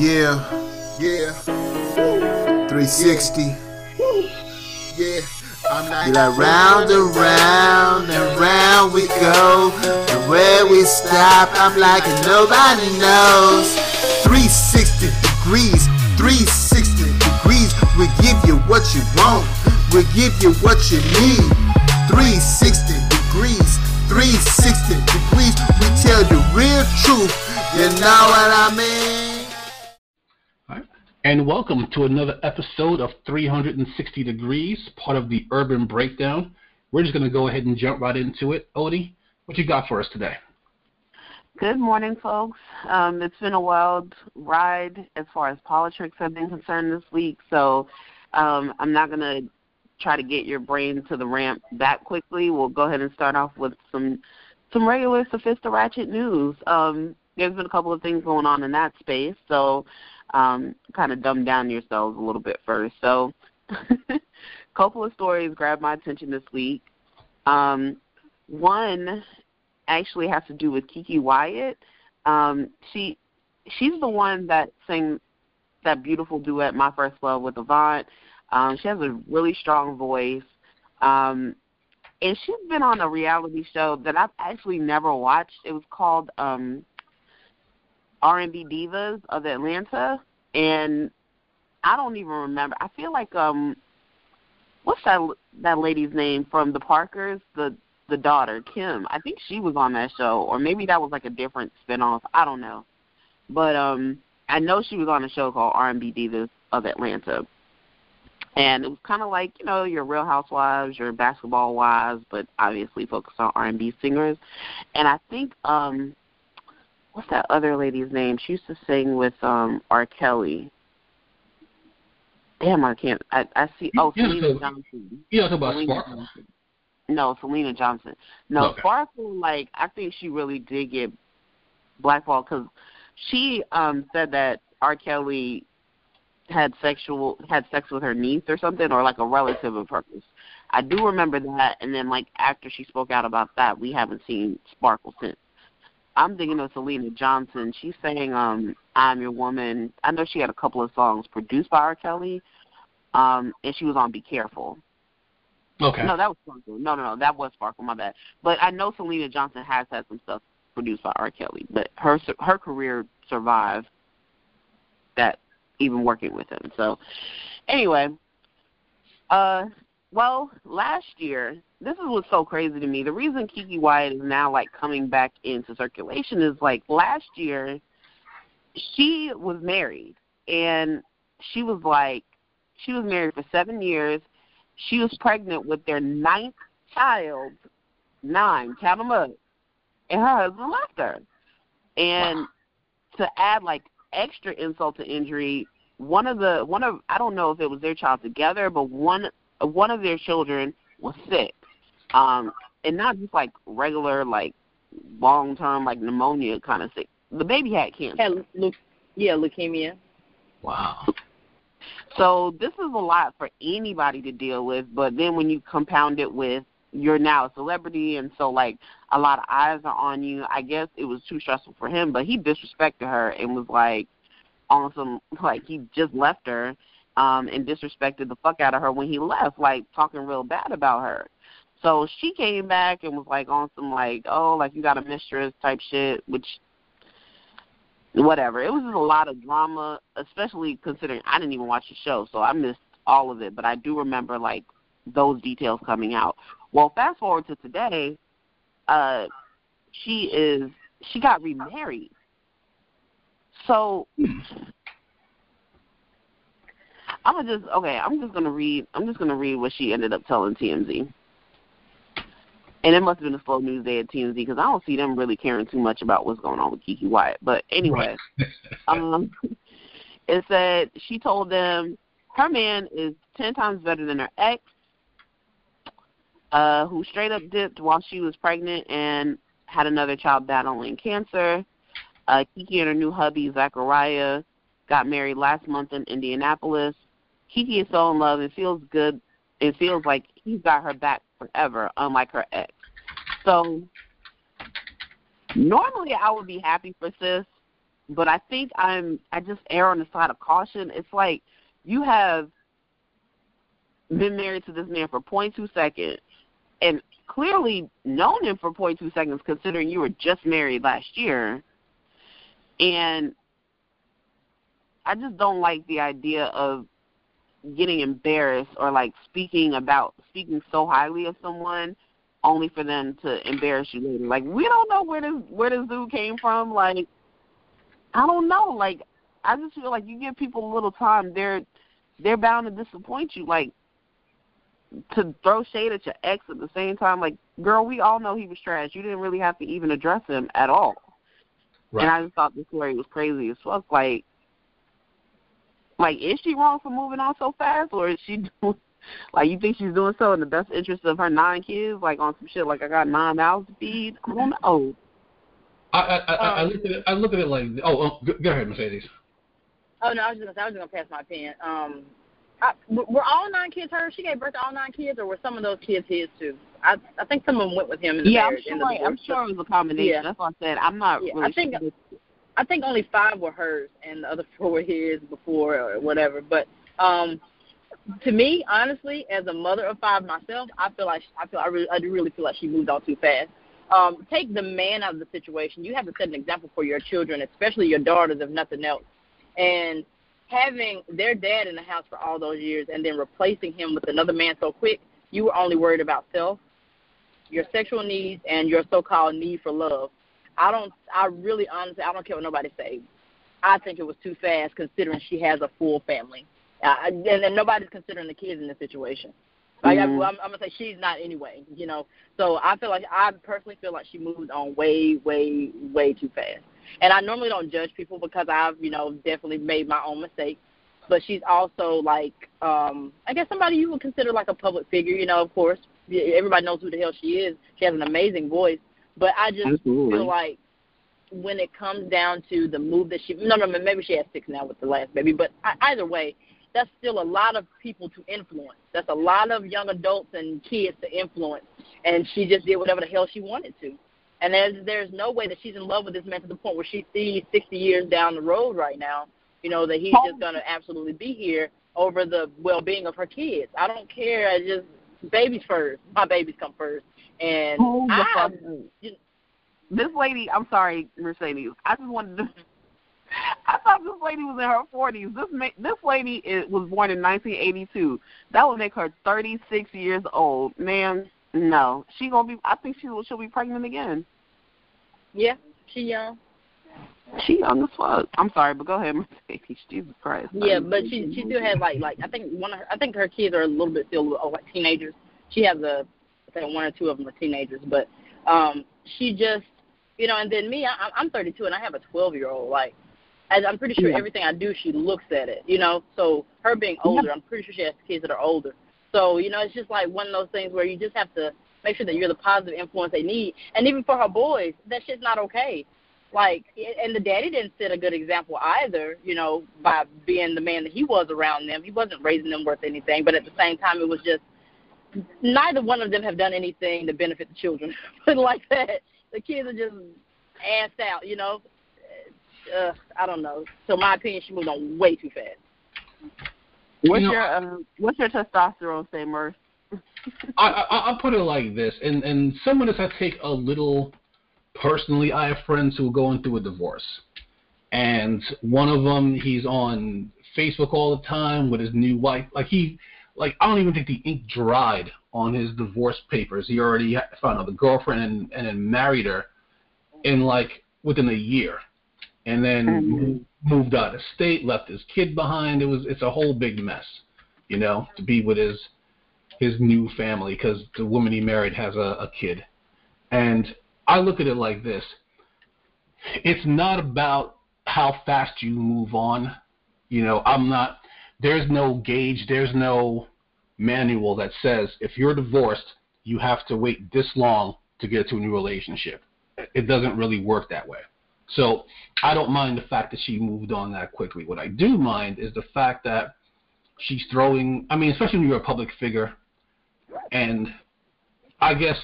Yeah, yeah. 360. Yeah. I'm not Be like round and round and round we go. And where we stop, I'm like nobody knows. 360 degrees, 360 degrees. We give you what you want, we give you what you need. 360 degrees, 360 degrees. We tell the real truth. You know what I mean? And welcome to another episode of 360 Degrees, part of the Urban Breakdown. We're just going to go ahead and jump right into it. Odie, what you got for us today? Good morning, folks. Um, it's been a wild ride as far as politics have been concerned this week, so um, I'm not going to try to get your brain to the ramp that quickly. We'll go ahead and start off with some some regular Sophista Ratchet news. Um, there's been a couple of things going on in that space, so um, kind of dumb down yourselves a little bit first. So, couple of stories grabbed my attention this week. Um, one actually has to do with KeKe Wyatt. Um, she she's the one that sang that beautiful duet "My First Love" with Avant. Um, she has a really strong voice, um, and she's been on a reality show that I've actually never watched. It was called um, R&B Divas of Atlanta, and I don't even remember. I feel like um, what's that that lady's name from the Parkers? The the daughter Kim. I think she was on that show, or maybe that was like a different spinoff. I don't know, but um, I know she was on a show called R&B Divas of Atlanta. And it was kind of like you know your Real Housewives, your Basketball Wives, but obviously focused on R&B singers. And I think um what's that other lady's name? She used to sing with um R. Kelly. Damn, I can't. I I see. Oh, you Selena know, Johnson. You talking about Selena Sparkle? Johnson. No, Syleena Johnson. No, Okay. Sparkle. Like I think she really did get blackballed because she um said that R. Kelly had sexual had sex with her niece or something, or like a relative of hers. I do remember that, and then like after she spoke out about that, we haven't seen Sparkle since. I'm thinking of Syleena Johnson. She sang um I'm Your Woman. I know she had a couple of songs produced by R. Kelly. Um and she was on Be Careful. Okay. No, that was Sparkle. No, no, no, that was Sparkle, my bad. But I know Syleena Johnson has had some stuff produced by R. Kelly, but her her career survived that even working with him. So anyway, uh well, last year, this is what's so crazy to me. The reason KeKe Wyatt is now like coming back into circulation is like last year she was married and she was like she was married for seven years. She was pregnant with their ninth child, nine, count them up, and her husband left her. And to add like extra insult to injury, one of the one of I don't know if it was their child together, but one one of their children was sick, um, and not just like regular like long term like pneumonia kind of sick. The baby had cancer. Had leu- yeah, leukemia. Wow. So this is a lot for anybody to deal with, but then when you compound it with you're now a celebrity and so like a lot of eyes are on you, I guess it was too stressful for him, but he disrespected her and was like on some like he just left her um and disrespected the fuck out of her when he left, like talking real bad about her. So she came back and was like on some like, oh, like you got a mistress type shit, which whatever. It was just a lot of drama, especially considering I didn't even watch the show, so I missed all of it. But I do remember like those details coming out. Well, fast forward to today, uh, she is she got remarried. So I'm gonna just okay. I'm just gonna read. I'm just gonna read what she ended up telling TMZ. And it must have been a slow news day at TMZ because I don't see them really caring too much about what's going on with KeKe Wyatt. But anyway, um, it said she told them her man is ten times better than her ex, uh, who straight up dipped while she was pregnant and had another child battling cancer. Uh, KeKe and her new hubby Zachariah got married last month in Indianapolis. KeKe is so in love It feels good. It feels like he's got her back forever, unlike her ex. So normally I would be happy for sis, but I think I'm I just err on the side of caution. It's like you have been married to this man for 0.2 seconds and clearly known him for 0.2 seconds considering you were just married last year. And I just don't like the idea of getting embarrassed or like speaking about speaking so highly of someone only for them to embarrass you later. Like we don't know where this where this dude came from. Like I don't know. Like I just feel like you give people a little time, they're they're bound to disappoint you. Like to throw shade at your ex at the same time, like girl, we all know he was trash. You didn't really have to even address him at all. Right. And I just thought the story was crazy as fuck. Like, like is she wrong for moving on so fast, or is she doing? Like, you think she's doing so in the best interest of her nine kids? Like on some shit like I got nine mouths to feed. I don't know. I I, I, I look at it. I look at it like oh, oh go, go ahead, Mercedes. Oh no, I was just I was just gonna pass my opinion. Um, I, were all nine kids hers? She gave birth to all nine kids, or were some of those kids his too? I I think some of them went with him in the yeah, marriage. I'm sure, I'm sure it was a combination. Yeah. That's what I said. I'm not. Yeah, really I think sure. I think only five were hers, and the other four were his before or whatever. But um, to me, honestly, as a mother of five myself, I feel like I feel I really I do really feel like she moved on too fast. Um, take the man out of the situation. You have to set an example for your children, especially your daughters, if nothing else. And having their dad in the house for all those years and then replacing him with another man so quick, you were only worried about self, your sexual needs, and your so-called need for love. I don't. I really, honestly, I don't care what nobody says. I think it was too fast, considering she has a full family, uh, and, and nobody's considering the kids in this situation. Like mm-hmm. I, I'm, I'm gonna say she's not anyway, you know. So I feel like I personally feel like she moved on way, way, way too fast. And I normally don't judge people because I've, you know, definitely made my own mistakes. But she's also like, um, I guess somebody you would consider like a public figure. You know, of course, everybody knows who the hell she is. She has an amazing voice. But I just Absolutely. feel like when it comes down to the move that she, no, no, maybe she has six now with the last baby. But I, either way, that's still a lot of people to influence. That's a lot of young adults and kids to influence. And she just did whatever the hell she wanted to. And there's there's no way that she's in love with this man to the point where she sees 60 years down the road right now, you know, that he's just going to absolutely be here over the well-being of her kids. I don't care. I just babies first. My babies come first. And oh, I, you this lady, I'm sorry, Mercedes. I just wanted to. I thought this lady was in her 40s. This ma- this lady is, was born in 1982. That would make her 36 years old. Man, no, she gonna be. I think she will. She'll be pregnant again. Yeah, she young. She young as fuck. I'm sorry, but go ahead, Mercedes. Jesus Christ. Yeah, but she she still has like like I think one of her I think her kids are a little bit still oh, like teenagers. She has a I think one or two of them are teenagers, but um she just you know. And then me, I, I'm 32 and I have a 12 year old. Like as I'm pretty sure Yeah. everything I do, she looks at it. You know, so her being older, I'm pretty sure she has kids that are older. So you know, it's just like one of those things where you just have to make sure that you're the positive influence they need. And even for her boys, that shit's not okay. Like, and the daddy didn't set a good example either. You know, by being the man that he was around them, he wasn't raising them worth anything. But at the same time, it was just neither one of them have done anything to benefit the children. Put like that. The kids are just assed out. You know, uh, I don't know. So my opinion, she moved on way too fast. What's You know, your um, what's your testosterone say, Murph? I, I I'll put it like this, and and some of this I take a little personally. I have friends who are going through a divorce, and one of them he's on Facebook all the time with his new wife. Like he, like I don't even think the ink dried on his divorce papers. He already found another girlfriend and and then married her in like within a year, and then Mhm. moved out of state, left his kid behind. It was it's a whole big mess, you know, to be with his his new family because the woman he married has a, a kid. And I look at it like this it's not about how fast you move on. You know, I'm not, there's no gauge, there's no manual that says if you're divorced, you have to wait this long to get to a new relationship. It doesn't really work that way. So I don't mind the fact that she moved on that quickly. What I do mind is the fact that she's throwing, I mean, especially when you're a public figure, and I guess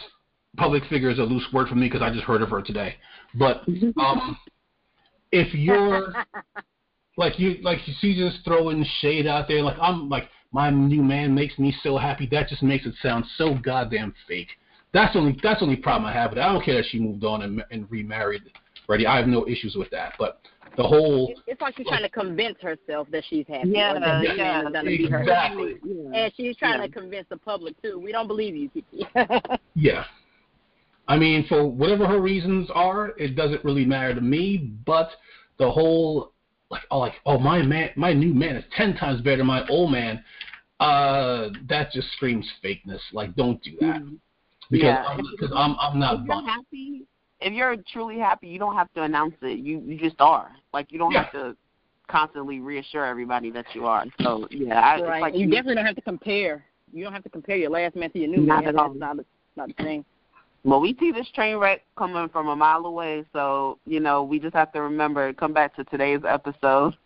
public figure is a loose word for me because I just heard of her today. But um, if you're like you like she's just throwing shade out there, like I'm like my new man makes me so happy. That just makes it sound so goddamn fake. That's only that's only problem I have with it. I don't care that she moved on and, and remarried. Ready, I have no issues with that. But the whole it's like she's trying to convince herself that she's happy. Yeah, or that this yeah, man is gonna be her exactly. happy. Yeah. And she's trying Yeah. to convince the public too. We don't believe you, KeKe. Yeah. I mean, for whatever her reasons are, it doesn't really matter to me. But the whole like, oh, like, oh, my man, my new man is ten times better than my old man. Uh, that just screams fakeness. Like, don't do that because Yeah. I'm, because I'm I'm not if you're buying. happy, if you're truly happy, you don't have to announce it. You you just are. Like you don't Yeah. have to constantly reassure everybody that you are. So yeah, I, right. like you definitely don't have to compare. You don't have to compare your last man to your new Not man. at all. That's not a, not a thing. Well, we see this train wreck coming from a mile away, so you know we just have to remember. Come back to today's episode.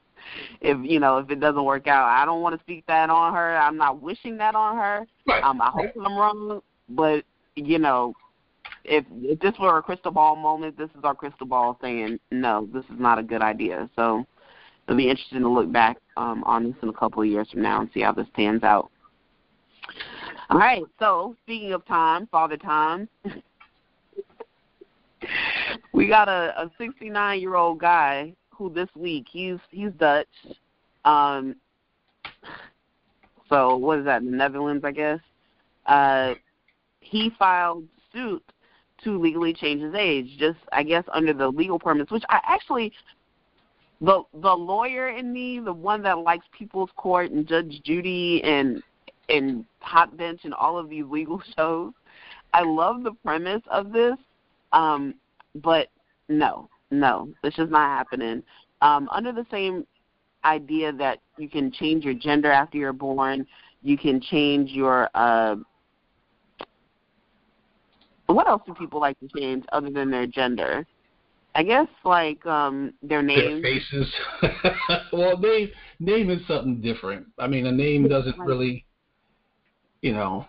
If you know if it doesn't work out, I don't want to speak that on her. I'm not wishing that on her. Right. Um, I hope I'm wrong, but you know, if if this were a crystal ball moment, this is our crystal ball saying no, this is not a good idea. So it'll be interesting to look back um, on this in a couple of years from now and see how this pans out. All right. So speaking of time, father time, we got a, a 69 year old guy who this week he's he's Dutch. Um, so what is that? The Netherlands, I guess. Uh, he filed suit to legally change his age, just I guess under the legal permits, which I actually the the lawyer in me, the one that likes People's Court and Judge Judy and and Hot Bench and all of these legal shows. I love the premise of this, um, but no, no, this is not happening. Um, under the same idea that you can change your gender after you're born, you can change your uh, what else do people like to change other than their gender? I guess like um their Their name. faces. well, name name is something different. I mean, a name doesn't really, you know,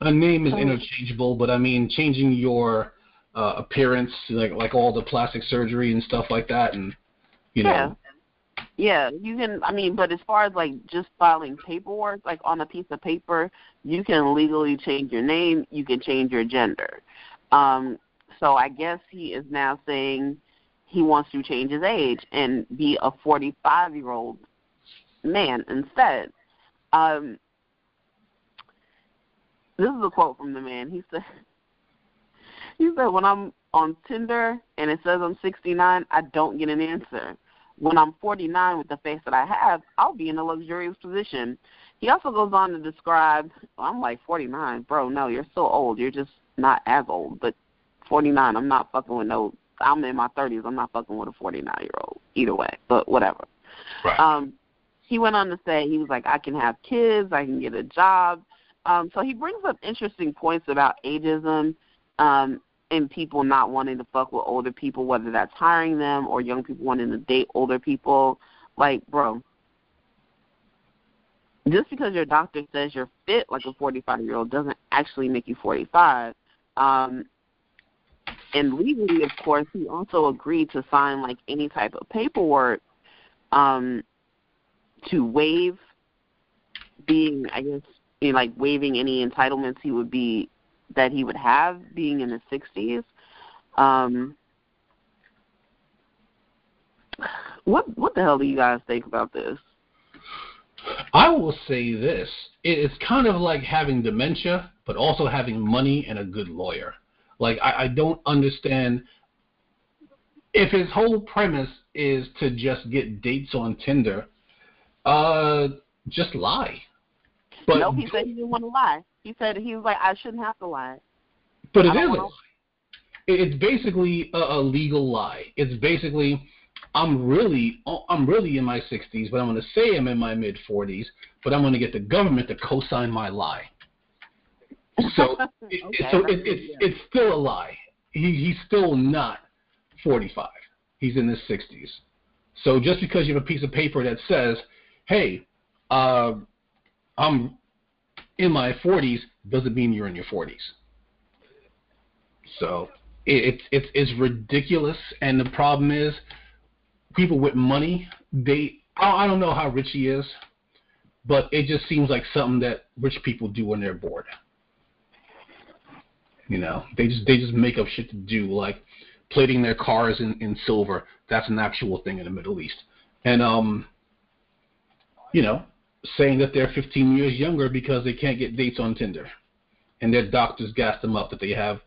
a name is interchangeable. But I mean, changing your uh, appearance, like like all the plastic surgery and stuff like that, and you know, Yeah. Yeah, you can. I mean, but as far as like just filing paperwork, like on a piece of paper, you can legally change your name. You can change your gender. Um, so I guess he is now saying he wants to change his age and be a 45 year old man instead. Um, this is a quote from the man. He said, "He said when I'm on Tinder and it says I'm 69, I don't get an answer." when I'm 49 with the face that I have, I'll be in a luxurious position. He also goes on to describe, well, I'm like 49, bro. No, you're so old. You're just not as old. But 49, I'm not fucking with no. I'm in my 30s. I'm not fucking with a 49 year old. Either way, but whatever. right. Um, he went on to say he was like, I can have kids, I can get a job. Um, so he brings up interesting points about ageism um, and people not wanting to fuck with older people, whether that's hiring them or young people wanting to date older people. Like, bro, just because your doctor says you're fit like a 45 year old doesn't actually make you 45. Um, and legally, of course, he also agreed to sign like any type of paperwork um, to waive being, I guess, you know, like waiving any entitlements he would be that he would have being in his 60s. Um, what what the hell do you guys think about this? I will say this: it's kind of like having dementia, but also having money and a good lawyer. Like I, I don't understand if his whole premise is to just get dates on Tinder. Uh, just lie. But no, he said he didn't want to lie. He said he was like, I shouldn't have to lie. But it don't a lie. It's basically a, a legal lie. It's basically I'm really I'm really in my 60s, but I'm going to say I'm in my mid 40s, but I'm going to get the government to co-sign my lie. So it, Okay, so it, it's yeah. it's still a lie. He he's still not 45. He's in his 60s. So just because you have a piece of paper that says, "Hey, uh, I'm in my 40s," doesn't mean you're in your 40s. So it's it's it's ridiculous. And the problem is, people with money, they I don't know how rich he is, but it just seems like something that rich people do when they're bored. You know, they just they just make up shit to do, like plating their cars in, in silver. That's an actual thing in the Middle East. And um, you know, saying that they're 15 years younger because they can't get dates on Tinder, and their doctors gas them up that they have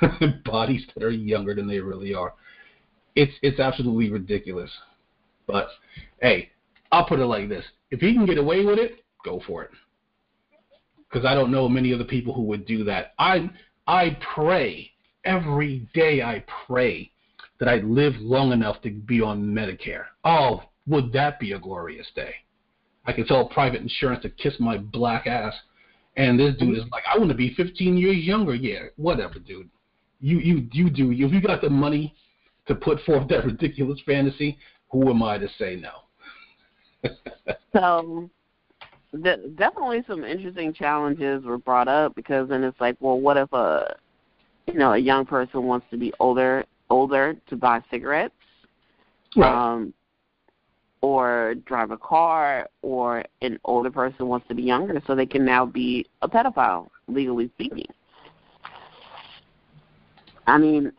bodies that are younger than they really are. It's it's absolutely ridiculous. But hey, I'll put it like this: if he can get away with it, go for it. Because I don't know many other people who would do that. I I pray every day. I pray that I live long enough to be on Medicare. Oh, would that be a glorious day? I can tell private insurance to kiss my black ass, and this dude is like, I want to be 15 years younger. Yeah, whatever, dude. You you you do. If you got the money to put forth that ridiculous fantasy, who am I to say no? so the, definitely some interesting challenges were brought up because then it's like, well, what if a you know a young person wants to be older older to buy cigarettes, right. um, or drive a car, or an older person wants to be younger so they can now be a pedophile, legally speaking. I mean,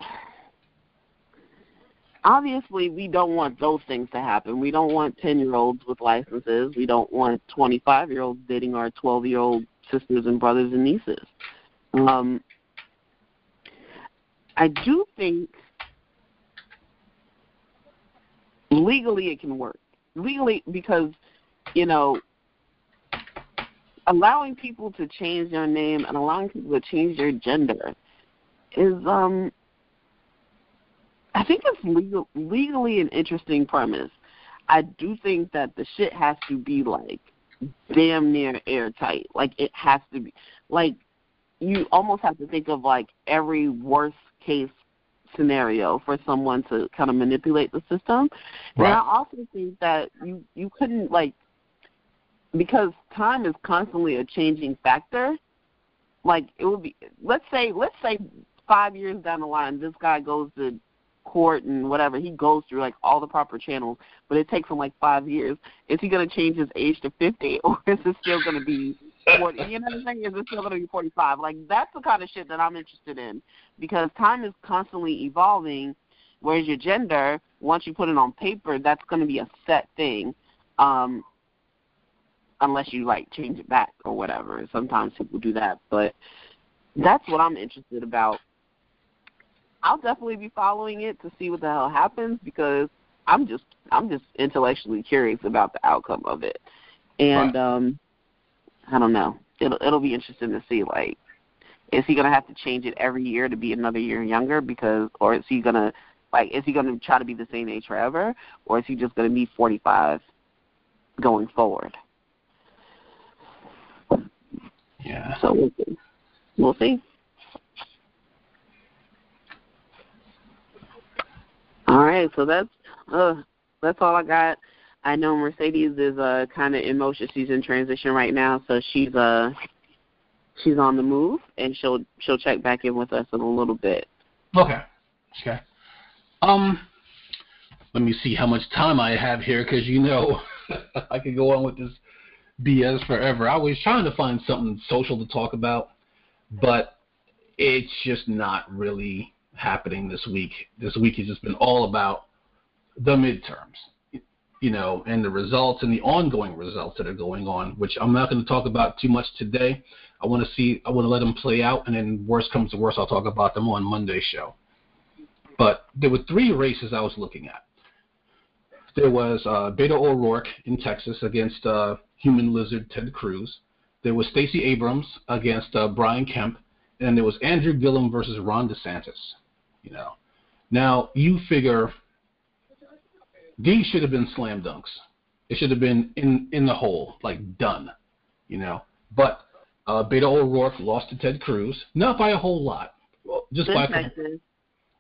obviously we don't want those things to happen. We don't want 10-year-olds with licenses. We don't want 25-year-olds dating our 12-year-old sisters and brothers and nieces. Um, I do think legally it can work. Legally because, you know, allowing people to change their name and allowing people to change their gender is um I think it's legal, legally an interesting premise. I do think that the shit has to be like damn near airtight. Like it has to be like you almost have to think of like every worst case scenario for someone to kind of manipulate the system. Right. And I also think that you you couldn't like because time is constantly a changing factor. Like it would be let's say let's say five years down the line this guy goes to court and whatever, he goes through like all the proper channels, but it takes him like five years. Is he going to change his age to 50 or is it still going to be 40? You know what I'm saying? Is it still going to be 45? Like that's the kind of shit that I'm interested in because time is constantly evolving. Whereas your gender, once you put it on paper, that's going to be a set thing. Um, unless you like change it back or whatever. Sometimes people do that, but that's what I'm interested about I'll definitely be following it to see what the hell happens because I'm just I'm just intellectually curious about the outcome of it. And right. um I don't know. It'll it'll be interesting to see like is he gonna have to change it every year to be another year younger because or is he gonna like is he gonna try to be the same age forever or is he just gonna be forty five going forward? Yeah. So we'll see. We'll see. All right, so that's uh that's all I got. I know Mercedes is uh kind of in motion. She's in transition right now, so she's uh she's on the move, and she'll she'll check back in with us in a little bit. Okay. Okay. Um, let me see how much time I have here, because you know I could go on with this BS forever. I was trying to find something social to talk about, but it's just not really happening this week. This week has just been all about the midterms, you know, and the results and the ongoing results that are going on, which I'm not going to talk about too much today. I want to see, I want to let them play out, and then worst comes to worst, I'll talk about them on Monday's show. But there were three races I was looking at. There was uh, O'Rourke in Texas against uh, human lizard Ted Cruz. There was Stacey Abrams against uh, Brian Kemp, and there was Andrew Gillum versus Ron DeSantis. You know, now you figure these should have been slam dunks. It should have been in in the hole, like done. You know, but uh, Beto O'Rourke lost to Ted Cruz, not by a whole lot, well, just by Texas.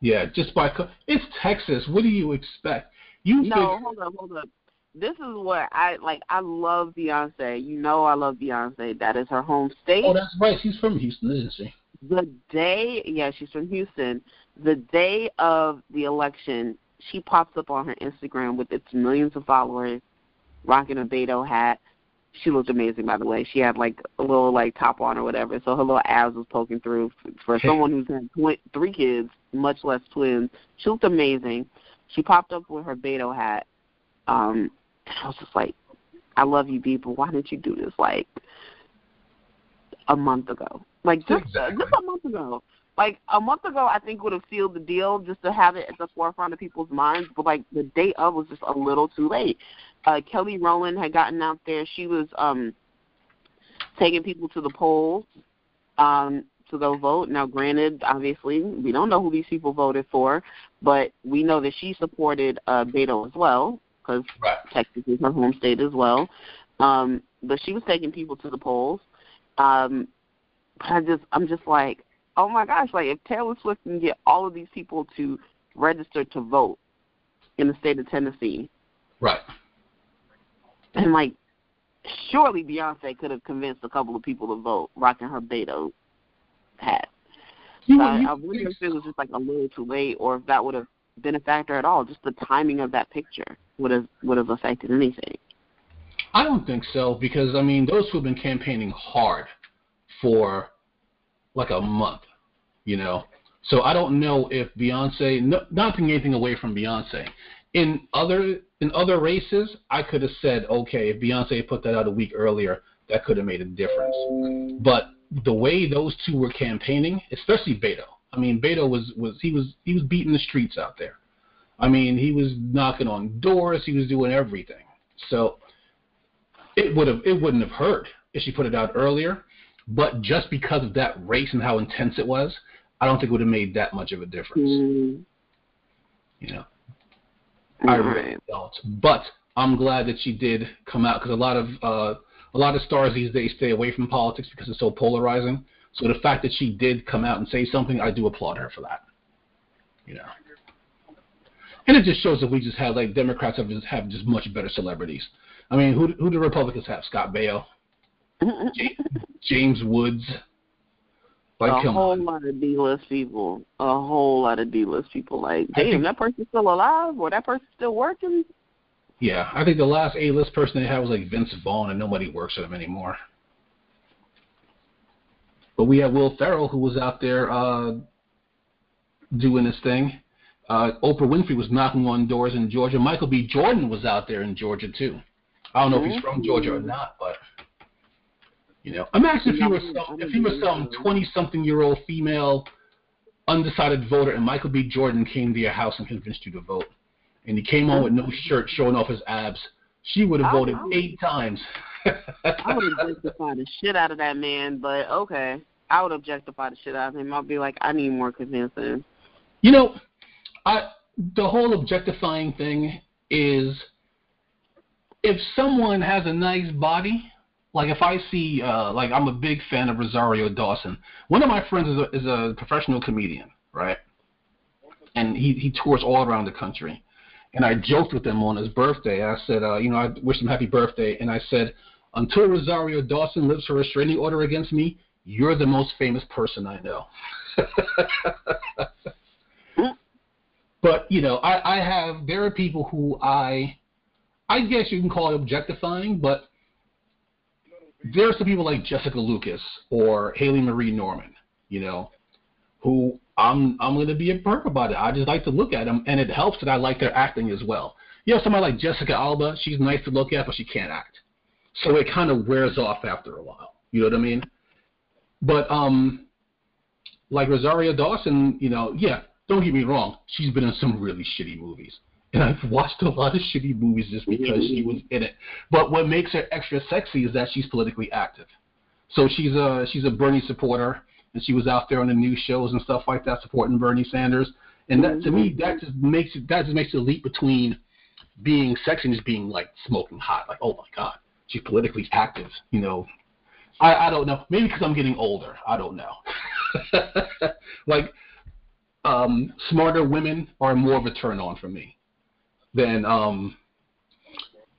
yeah, just by it's Texas. What do you expect? You no, figure, hold up, hold up. This is what I like. I love Beyonce. You know, I love Beyonce. That is her home state. Oh, that's right. She's from Houston, isn't she? the day yeah she's from houston the day of the election, she pops up on her Instagram with its millions of followers, rocking a Beto hat. She looked amazing, by the way. She had like a little like top on or whatever, so her little abs was poking through. For someone who's had tw- three kids, much less twins, she looked amazing. She popped up with her Beto hat. Um, and I was just like, I love you, people. Why didn't you do this like a month ago? Like just Exactly. just a month ago. Like a month ago, I think would have sealed the deal just to have it at the forefront of people's minds. But like the date of was just a little too late. Uh, Kelly Rowland had gotten out there. She was um taking people to the polls um to go vote. Now, granted, obviously, we don't know who these people voted for, but we know that she supported uh, Beto as well because Right. Texas is her home state as well. Um, but she was taking people to the polls. Um, but I just, I'm just like, oh my gosh! Like if Taylor Swift can get all of these people to register to vote in the state of Tennessee, Right. and like, surely Beyonce could have convinced a couple of people to vote rocking her Beto hat. You, So I, you I wonder if it was just like a little too late, or if that would have been a factor at all. Just the timing of that picture would have would have affected anything. I don't think so because I mean those who have been campaigning hard for like a month, you know. So I don't know if Beyonce, no, not taking anything away from Beyonce, in other in other races, I could have said okay if Beyonce put that out a week earlier, that could have made a difference. But the way those two were campaigning, especially Beto. I mean, Beto was was he was he was beating the streets out there. I mean, he was knocking on doors, he was doing everything. So it would have it wouldn't have hurt if she put it out earlier, but just because of that race and how intense it was, I don't think it would have made that much of a difference. Mm, You know, I really right. don't. But I'm glad that she did come out because a lot of uh, a lot of stars these days stay away from politics because it's so polarizing. So the fact that she did come out and say something, I do applaud her for that. You know, and it just shows that we just have like Democrats have just have just much better celebrities. I mean, who who do Republicans have? Scott Baio, James Woods. Like, a whole on. lot of D-list people. A whole lot of D-list people. Like, damn, think- that person's still alive, or that person's still working. Yeah, I think the last A-list person they had was like Vince Vaughn, and nobody works with him anymore. But we had Will Ferrell, who was out there uh, doing his thing. Uh, Oprah Winfrey was knocking on doors in Georgia. Michael B. Jordan was out there in Georgia too. I don't know if he's from Georgia or not, but you know, imagine if he was some, if he was some twenty-something-year-old female undecided voter, and Michael B. Jordan came to your house and convinced you to vote, and he came on with no mm-hmm. shirt, showing off his abs. She would have voted I would- eight times. I would objectify the shit out of that man, but okay. I would objectify the shit out of him. I'll be like, I need more convincing. You know, I the whole objectifying thing is if someone has a nice body, like if I see, uh, like I'm a big fan of Rosario Dawson. One of my friends is a, is a professional comedian, right? And he he tours all around the country. And I joked with him on his birthday. I said, uh, you know, I wished him happy birthday, and I said, until Rosario Dawson lives her restraining order against me, you're the most famous person I know. but you know, I, I have there are people who I I guess you can call it objectifying, but there are some people like Jessica Lucas or Haley Marie Norman, you know, who I'm I'm going to be a perk about it. I just like to look at them, and it helps that I like their acting as well. You know, somebody like Jessica Alba, she's nice to look at, but she can't act, so it kind of wears off after a while. You know what I mean? But um, like Rosario Dawson, you know, yeah, don't get me wrong, she's been in some really shitty movies. And I've watched a lot of shitty movies just because she was in it. But what makes her extra sexy is that she's politically active. So she's a she's a Bernie supporter, and she was out there on the news shows and stuff like that supporting Bernie Sanders. And that to me, that just makes it that just makes the leap between being sexy and just being like smoking hot. Like, oh my god, she's politically active. You know, I I don't know. Maybe because I'm getting older. I don't know. like, um, smarter women are more of a turn on for me than um.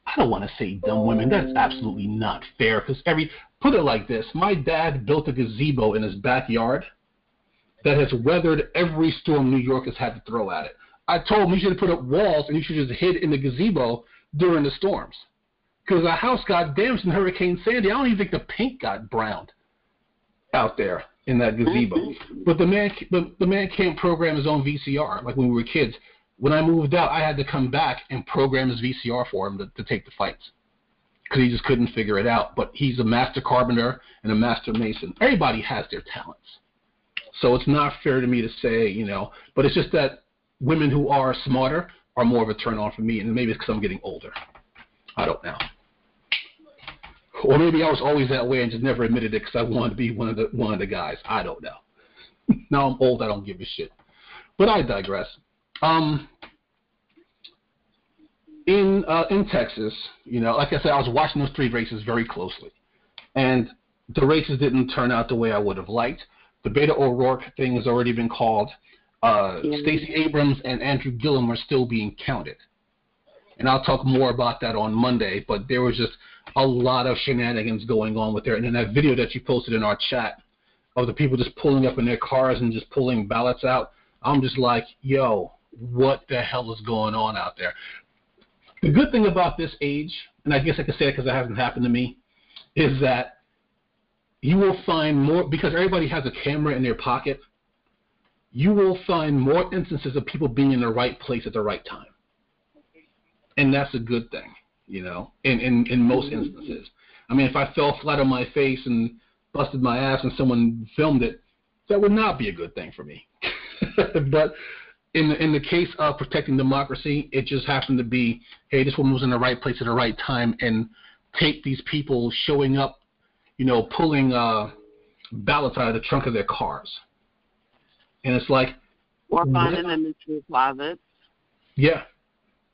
I don't want to say dumb women. That's absolutely not fair. Because every put it like this: my dad built a gazebo in his backyard, that has weathered every storm New York has had to throw at it. I told him you should have put up walls and you should just hid in the gazebo during the storms. Because the house got damaged in Hurricane Sandy. I don't even think the paint got browned out there in that gazebo. Mm-hmm. But the man, but the man can't program his own VCR like when we were kids. When I moved out, I had to come back and program his VCR for him to, to take the fights because he just couldn't figure it out. But he's a master carpenter and a master mason. Everybody has their talents. So it's not fair to me to say, you know, but it's just that women who are smarter are more of a turn on for me, and maybe it's because I'm getting older. I don't know. Or maybe I was always that way and just never admitted it because I wanted to be one of the one of the guys. I don't know. now I'm old, I don't give a shit. But I digress. Um, in uh, in Texas, you know, like I said, I was watching those three races very closely, and the races didn't turn out the way I would have liked. The Beto O'Rourke thing has already been called. Uh, yeah. Stacey Abrams and Andrew Gillum are still being counted, and I'll talk more about that on Monday. But there was just a lot of shenanigans going on with there, and then that video that you posted in our chat of the people just pulling up in their cars and just pulling ballots out. I'm just like, yo, what the hell is going on out there? The good thing about this age, and I guess I can say it because it hasn't happened to me, is that you will find more because everybody has a camera in their pocket. You will find more instances of people being in the right place at the right time, and that's a good thing, you know. In in in most mm-hmm. instances, I mean, if I fell flat on my face and busted my ass and someone filmed it, that would not be a good thing for me. but in the, in the case of protecting democracy, it just happened to be, hey, this woman was in the right place at the right time, and take these people showing up, you know, pulling uh, ballots out of the trunk of their cars, and it's like, or finding them in true closets. Yeah,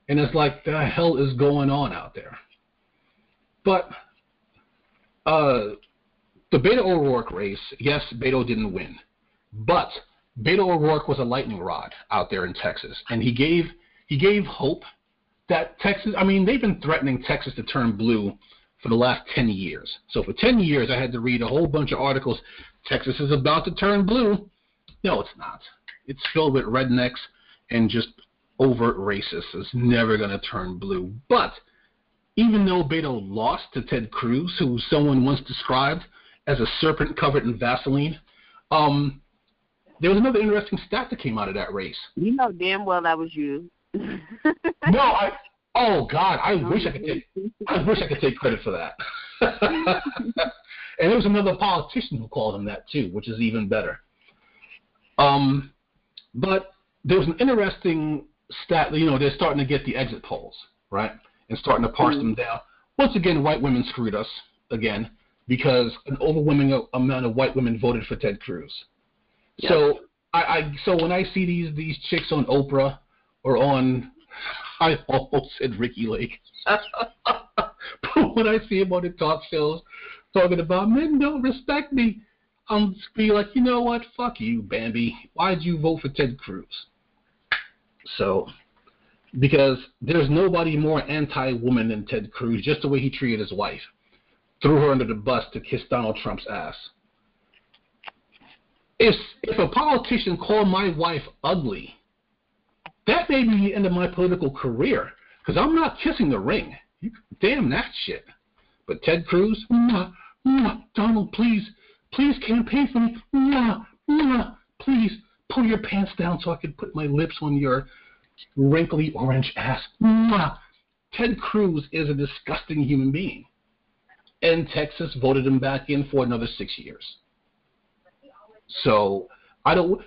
and it's like, the hell is going on out there? But uh, the Beto O'Rourke race, yes, Beto didn't win, but Beto O'Rourke was a lightning rod out there in Texas, and he gave he gave hope that Texas. I mean, they've been threatening Texas to turn blue for the last ten years. So for ten years, I had to read a whole bunch of articles. Texas is about to turn blue. No, it's not. It's filled with rednecks and just overt racists. It's never going to turn blue. But even though Beto lost to Ted Cruz, who someone once described as a serpent covered in Vaseline, um, there was another interesting stat that came out of that race. You know damn well that was you. no, I. Oh God, I wish I could take. I wish I could take credit for that. and there was another politician who called him that too, which is even better. Um, but there was an interesting stat. You know, they're starting to get the exit polls, right, and starting to parse mm-hmm. them down. Once again, white women screwed us again because an overwhelming amount of white women voted for Ted Cruz. So I, I so when I see these these chicks on Oprah or on I almost said Ricki Lake. but when I see them on the talk shows talking about men don't respect me, I'm be like, you know what? Fuck you, Bambi. Why'd you vote for Ted Cruz? So, because there's nobody more anti-woman than Ted Cruz, just the way he treated his wife. Threw her under the bus to kiss Donald Trump's ass if if a politician called my wife ugly, that may be the end of my political career because I'm not kissing the ring. Damn that shit. But Ted Cruz, mwah, mwah, Donald, please, please campaign for me. Mwah, mwah, please pull your pants down so I can put my lips on your wrinkly orange ass. Mwah. Ted Cruz is a disgusting human being. And Texas voted him back in for another six years. So I don't.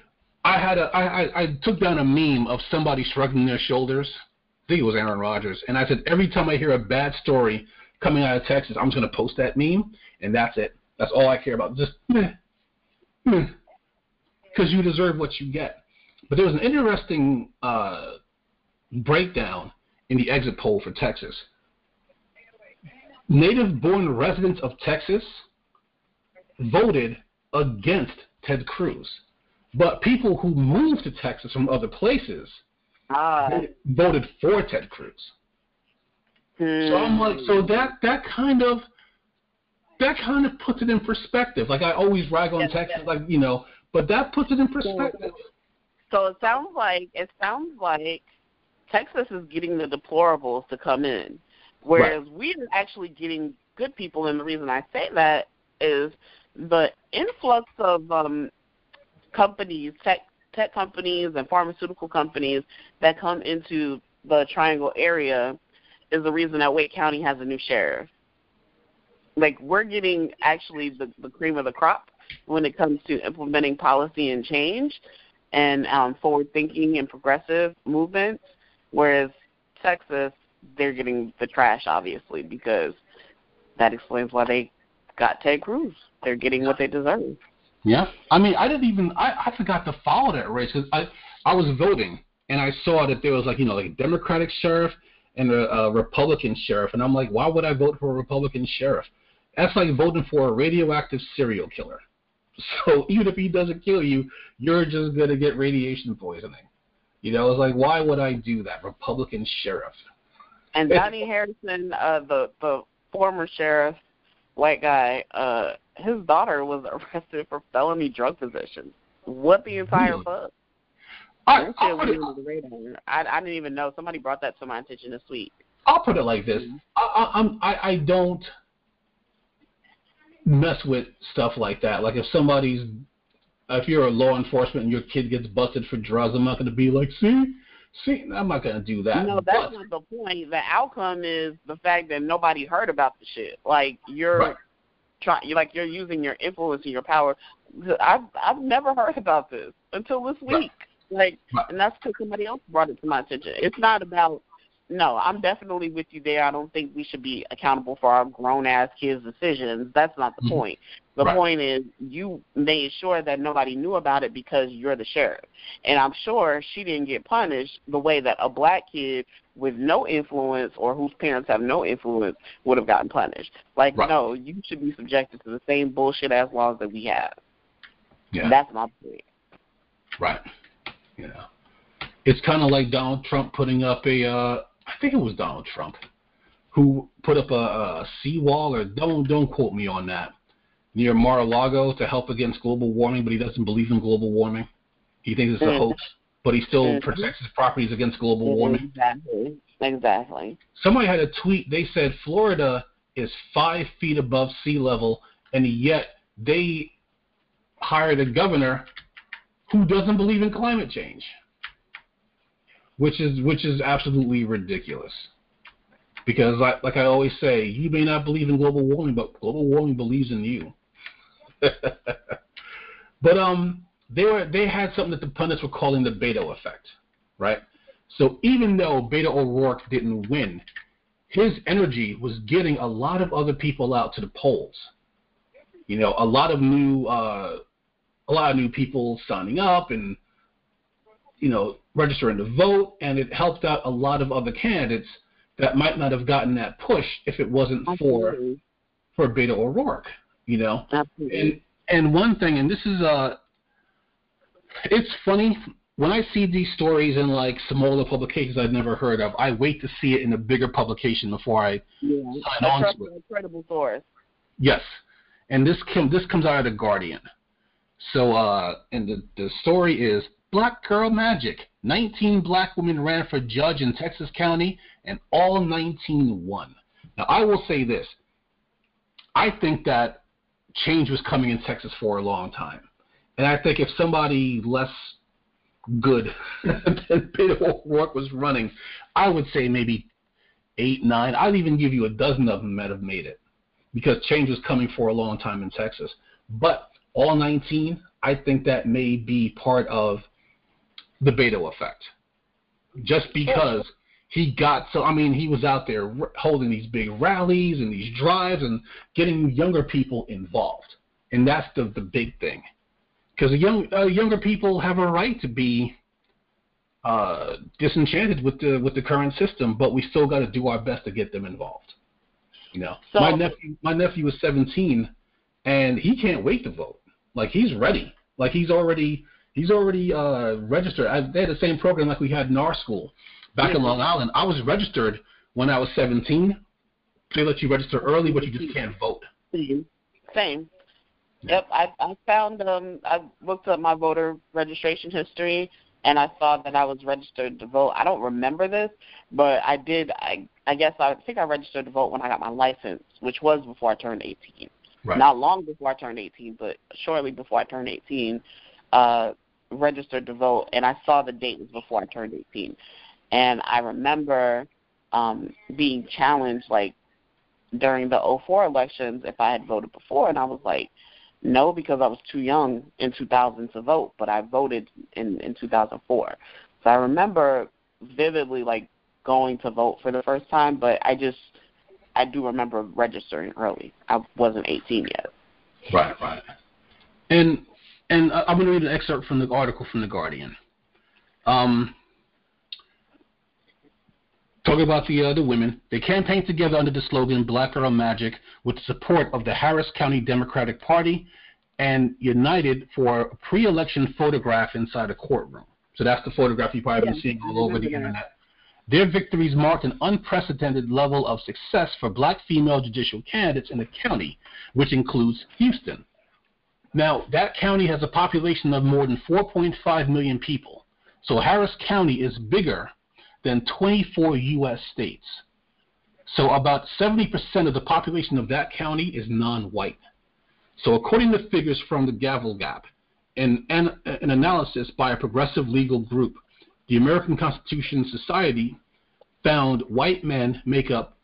I had a. I, I, I took down a meme of somebody shrugging their shoulders. I think it was Aaron Rodgers, and I said every time I hear a bad story coming out of Texas, I'm just gonna post that meme, and that's it. That's all I care about. Just meh, meh, because you deserve what you get. But there was an interesting uh, breakdown in the exit poll for Texas. Native-born residents of Texas voted against Ted Cruz. But people who moved to Texas from other places ah. voted for Ted Cruz. Hmm. So I'm like, so that that kind of that kind of puts it in perspective. Like I always rag on yes, Texas, yes. like you know, But that puts it in perspective. So it sounds like it sounds like Texas is getting the deplorables to come in, whereas Right. we're actually getting good people. And the reason I say that is the influx of um, companies, tech tech companies, and pharmaceutical companies that come into the Triangle area is the reason that Wake County has a new sheriff. Like we're getting actually the, the cream of the crop when it comes to implementing policy and change and um, forward thinking and progressive movements, whereas Texas, they're getting the trash, obviously, because that explains why they got Ted Cruz. They're getting what they deserve. Yeah, I mean, I didn't even I, I forgot to follow that race because I I was voting and I saw that there was like you know like a Democratic sheriff and a, a Republican sheriff, and I'm like, why would I vote for a Republican sheriff? That's like voting for a radioactive serial killer. So even if he doesn't kill you, you're just gonna get radiation poisoning. You know, it's like why would I do that? Republican sheriff. And Donnie Harrison, uh, the the former sheriff, white guy, uh, his daughter was arrested for felony drug possession. What the entire fuck? I, That I'll, shit put under the radar. I, I didn't even know. Somebody brought that to my attention this week. I'll put it like this: I, I, I'm I, I don't mess with stuff like that. Like if somebody's, if you're a law enforcement and your kid gets busted for drugs, I'm not going to be like, see, see, I'm not going to do that. No, that's But- not the point. The outcome is the fact that nobody heard about the shit. Like you're Right. trying, you like you're using your influence and your power. I've I've never heard about this until this Right. week. Like, Right. and that's because somebody else brought it to my attention. It's not about. No, I'm definitely with you there. I don't think we should be accountable for our grown ass kids' decisions. That's not the Mhm. point. The Right. point is you made sure that nobody knew about it because you're the sheriff. And I'm sure she didn't get punished the way that a black kid with no influence or whose parents have no influence would have gotten punished. Like, Right. no, you should be subjected to the same bullshit as laws that we have. yeah, That's my point. right. You know, it's kind of like Donald Trump putting up a, uh, I think it was Donald Trump, who put up a, a seawall, or don't don't quote me on that, near Mar-a-Lago to help against global warming, but he doesn't believe in global warming. He thinks it's a Mhm. hoax, but he still Mhm. protects his properties against global warming. Exactly. Exactly. Somebody had a tweet. They said Florida is five feet above sea level, and yet they hired a governor who doesn't believe in climate change, which is which is absolutely ridiculous. Because, like, like I always say, you may not believe in global warming, but global warming believes in you. but um, they were they had something that the pundits were calling the Beto effect, right? So even though Beto O'Rourke didn't win, his energy was getting a lot of other people out to the polls. You know, a lot of new uh, a lot of new people signing up and you know registering to vote, and it helped out a lot of other candidates that might not have gotten that push if it wasn't for Absolutely. for Beto O'Rourke. You know, Absolutely. and and one thing, and this is uh, it's funny when I see these stories in like smaller publications I've never heard of. I wait to see it in a bigger publication before I yeah. sign on to it. a credible source. Yes, and this com- this comes out of the Guardian. So, uh, and the the story is Black Girl Magic. 19 black women ran for judge in Texas County, and all 19 won. Now, I will say this: I think that change was coming in Texas for a long time, and I think if somebody less good than Beto O'Rourke was running, I would say maybe eight, nine. I'd even give you a dozen of them that have made it because change was coming for a long time in Texas. But all 19, I think that may be part of the Beto effect. Just because he got so, I mean, he was out there r- holding these big rallies and these drives and getting younger people involved. And that's the, the big thing. Because young, uh, younger people have a right to be uh, disenchanted with the with the current system, but we still got to do our best to get them involved. You know, So- my nephew my nephew is 17, and he can't wait to vote. Like he's ready. Like he's already he's already uh, registered. I, they had the same program like we had in our school back in Long Island. I was registered when I was 17. They let you register early, but you just can't vote. Same. Same. Yep, I I found um I looked up my voter registration history and I saw that I was registered to vote. I don't remember this, but I did. I I guess I think I registered to vote when I got my license, which was before I turned 18. Right. Not long before I turned 18, but shortly before I turned 18, uh, registered to vote, and I saw the date was before I turned 18. And I remember um, being challenged, like during the 04 elections, if I had voted before, and I was like, no, because I was too young in 2000 to vote, but I voted in in 2004. So I remember vividly like going to vote for the first time, but I just I do remember registering early. I wasn't 18 yet. Right, right. And and I'm going to read an excerpt from the article from the Guardian. Um, talking about the uh, the women, they campaigned together under the slogan "Black Girl Magic" with the support of the Harris County Democratic Party and united for a pre-election photograph inside a courtroom. So that's the photograph you've probably been seeing all over the internet. Their victories marked an unprecedented level of success for black female judicial candidates in the county, which includes Houston. Now, that county has a population of more than 4.5 million people. So Harris County is bigger than 24 U.S. states. So about 70% of the population of that county is non-white. So according to figures from the Gavel Gap, and an, an analysis by a progressive legal group, the American Constitution Society found white men make up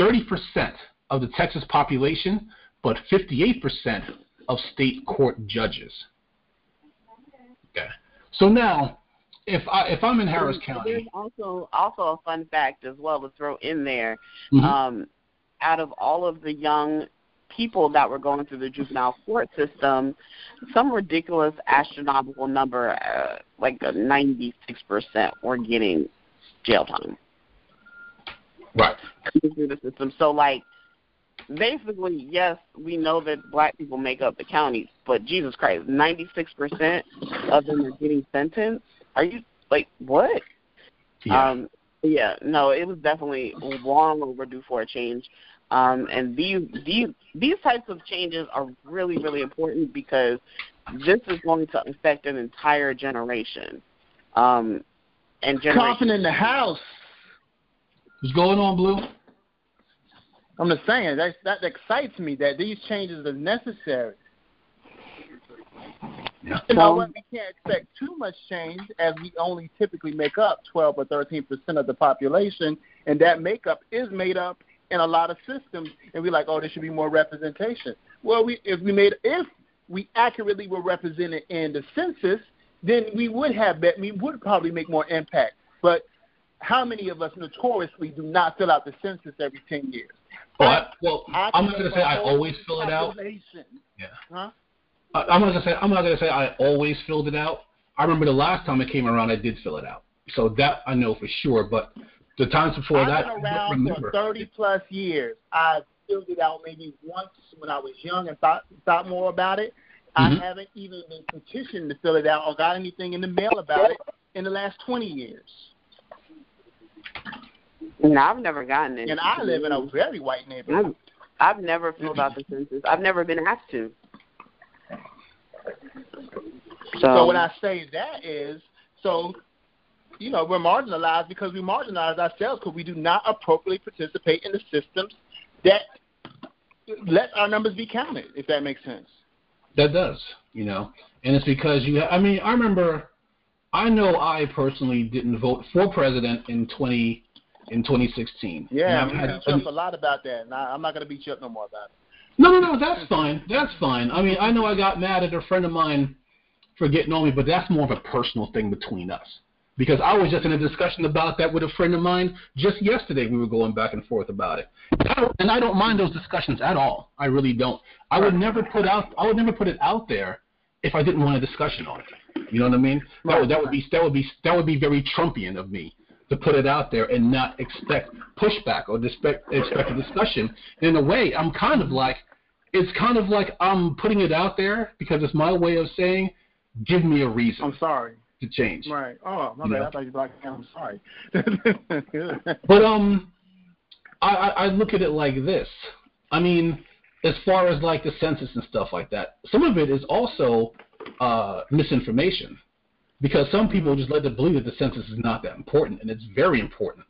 30% of the Texas population, but 58% of state court judges. Okay. So now, if I if I'm in Harris County, there's also also a fun fact as well to throw in there. Mhm. Um, out of all of the young people that were going through the juvenile court system, some ridiculous astronomical number, uh, like 96%, were getting jail time right? through the system. So, like, basically, yes, we know that black people make up the counties, but Jesus Christ, 96% of them are getting sentenced. Are you, like, what? Yeah. Um, yeah, no, it was definitely long overdue for a change. Um, and these these these types of changes are really really important because this is going to affect an entire generation. Um, and generation. Coughing in the house. What's going on, Blue? I'm just saying that that excites me that these changes are necessary. Yeah. You know what? We can't expect too much change as we only typically make up 12 or 13 percent of the population, and that makeup is made up in a lot of systems. And we're like, oh, there should be more representation. Well, we if we made if we accurately were represented in the census, then we would have bet we would probably make more impact. But how many of us notoriously do not fill out the census every 10 years? I, well, I I'm not gonna say I always fill it out. Yeah. Huh? I- I'm not gonna say I'm not gonna say I always filled it out. I remember the last time it came around, I did fill it out. So that I know for sure. But the times before I've that, been I around remember. for 30 plus years. I filled it out maybe once when I was young and thought thought more about it. Mhm. I haven't even been petitioned to fill it out or got anything in the mail about it in the last 20 years. No, I've never gotten it. And I live in a very white neighborhood. I've, I've never filled out the census. I've never been asked to. So, So when I say that is, so, you know, we're marginalized because we marginalize ourselves because we do not appropriately participate in the systems that let our numbers be counted, if that makes sense. That does, you know, and it's because you. I mean, I remember. I know I personally didn't vote for president in 20 in 2016. Yeah, And I've had- beat you up a lot about that, and I, I'm not going to beat you up no more about it. No, no, no, that's fine. That's fine. I mean, I know I got mad at a friend of mine for getting on me, but that's more of a personal thing between us. Because I was just in a discussion about that with a friend of mine just yesterday. We were going back and forth about it, and I don't, and I don't mind those discussions at all. I really don't. I would never put out. I would never put it out there if I didn't want a discussion on it. You know what I mean? That would that would be that would be that would be very Trumpian of me to put it out there and not expect pushback or expect expect a discussion. In a way, I'm kind of like it's kind of like I'm putting it out there because it's my way of saying, give me a reason I'm sorry. to change. Right. Oh, my You bad. know. I thought you me out. I'm sorry. But um, I, I I look at it like this. I mean, as far as like the census and stuff like that, some of it is also uh, misinformation because some people just let it believe that the census is not that important, and it's very important.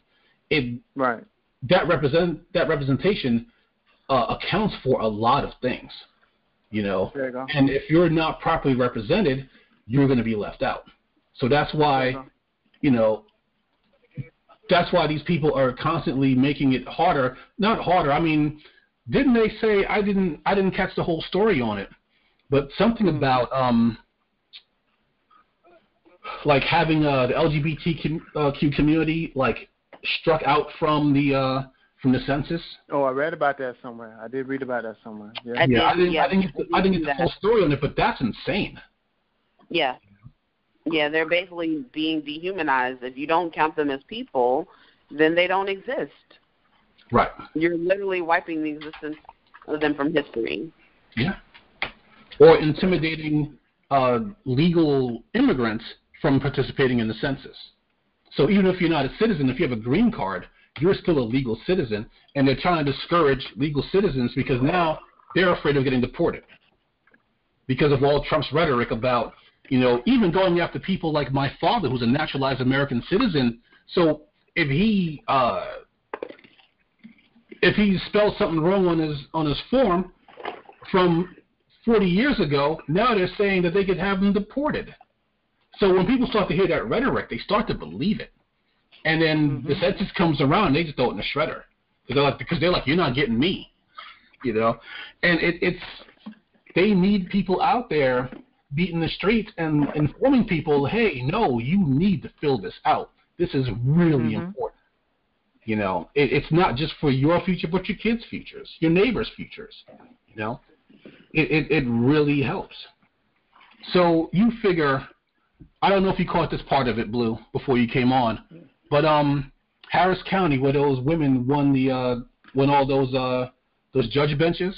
It right that represent that representation uh, accounts for a lot of things, you know. You. And if you're not properly represented, you're going to be left out. So that's why, you you know, that's why these people are constantly making it harder. Not harder. I mean, didn't they say I didn't I didn't catch the whole story on it, but something about um like having uh, the LGBTQ community like struck out from the uh, from the census. Oh, I read about that somewhere. I did read about that somewhere. Yeah. I yeah, I did- didn't yeah, I didn't get the, I I did didn't see get the that. full story on it, but that's insane. Yeah. Yeah, they're basically being dehumanized. If you don't count them as people, then they don't exist. Right. You're literally wiping the existence of them from history. Yeah. Or intimidating uh, legal immigrants from participating in the census. So even if you're not a citizen, if you have a green card, you're still a legal citizen, and they're trying to discourage legal citizens because now they're afraid of getting deported because of all Trump's rhetoric about, you know, even going after people like my father, who's a naturalized American citizen. So if he uh, if he spells something wrong on his on his form from 40 years ago, now they're saying that they could have him deported. So when people start to hear that rhetoric, they start to believe it, and then the census comes around, they just throw it in the shredder because they're like, because they're like, you're not getting me, you know, and it, it's they need people out there beating the streets and informing people, hey, no, you need to fill this out. This is really Mhm. important. You know, it, it's not just for your future, but your kids' futures, your neighbors' futures. You know, it, it it really helps. So you figure, I don't know if you caught this part of it, Blue, before you came on, but um, Harris County, where those women won the uh, won all those uh, those judge benches,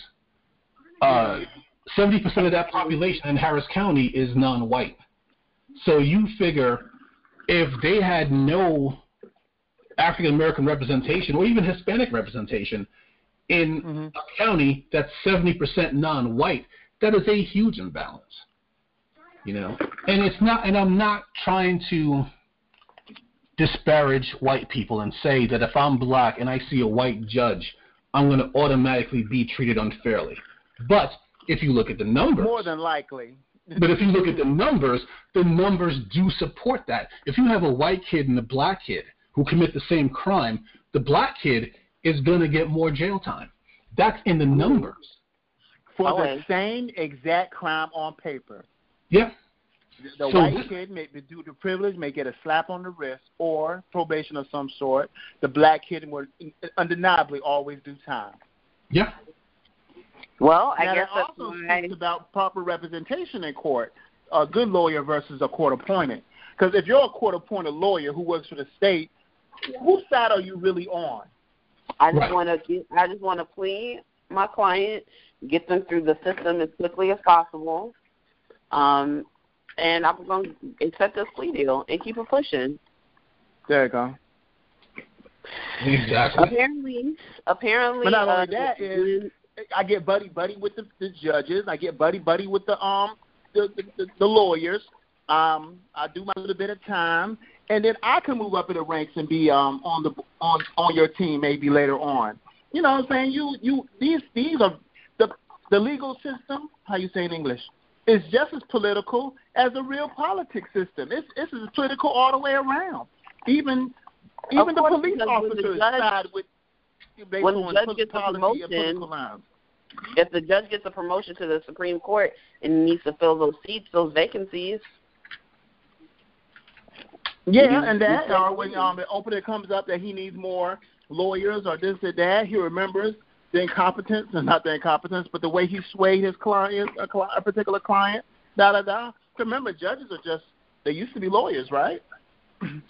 uh, seventy percent of that population in Harris County is non-white. So you figure, if they had no African American representation or even Hispanic representation in Mhm. a county that's 70% non-white, that is a huge imbalance. You know, and it's not, and I'm not trying to disparage white people and say that if I'm black and I see a white judge, I'm going to automatically be treated unfairly. But if you look at the numbers, More than likely. but if you look at the numbers, the numbers do support that. If you have a white kid and a black kid who commit the same crime, the black kid is going to get more jail time. That's in the numbers. For the same exact crime on paper. Yeah. The So white this- kid, may, be due to privilege, may get a slap on the wrist or probation of some sort. The black kid will undeniably always do time. Yeah. Well, I now, guess that that's also why. speaks about proper representation in court. A good lawyer versus a court appointed. Because if you're a court appointed lawyer who works for the state, whose side are you really on? I just Right. want to get. I just want to plead my client, get them through the system as quickly as possible, um, and I'm going to accept this plea deal and keep it pushing. There you go. Exactly. Apparently, apparently, But not only uh, that is- I get buddy buddy with the, the judges. I get buddy buddy with the um the the, the, the lawyers. Um, I do my little bit of time, and then I can move up in the ranks and be um on the on on your team maybe later on. You know what I'm saying? You you these these are the the legal system. How you say in English? Is just as political as a real politics system. It's it's as political all the way around. Even even the police when the officers judge- side with based when the judge gets a promotion, if the judge gets a promotion to the Supreme Court and needs to fill those seats, those vacancies, Yeah, and that or when um, the opening comes up that he needs more lawyers or this or that, he remembers the incompetence, and not the incompetence, but the way he swayed his client, a, cli- a particular client, da da da. Remember, judges are just they used to be lawyers, right?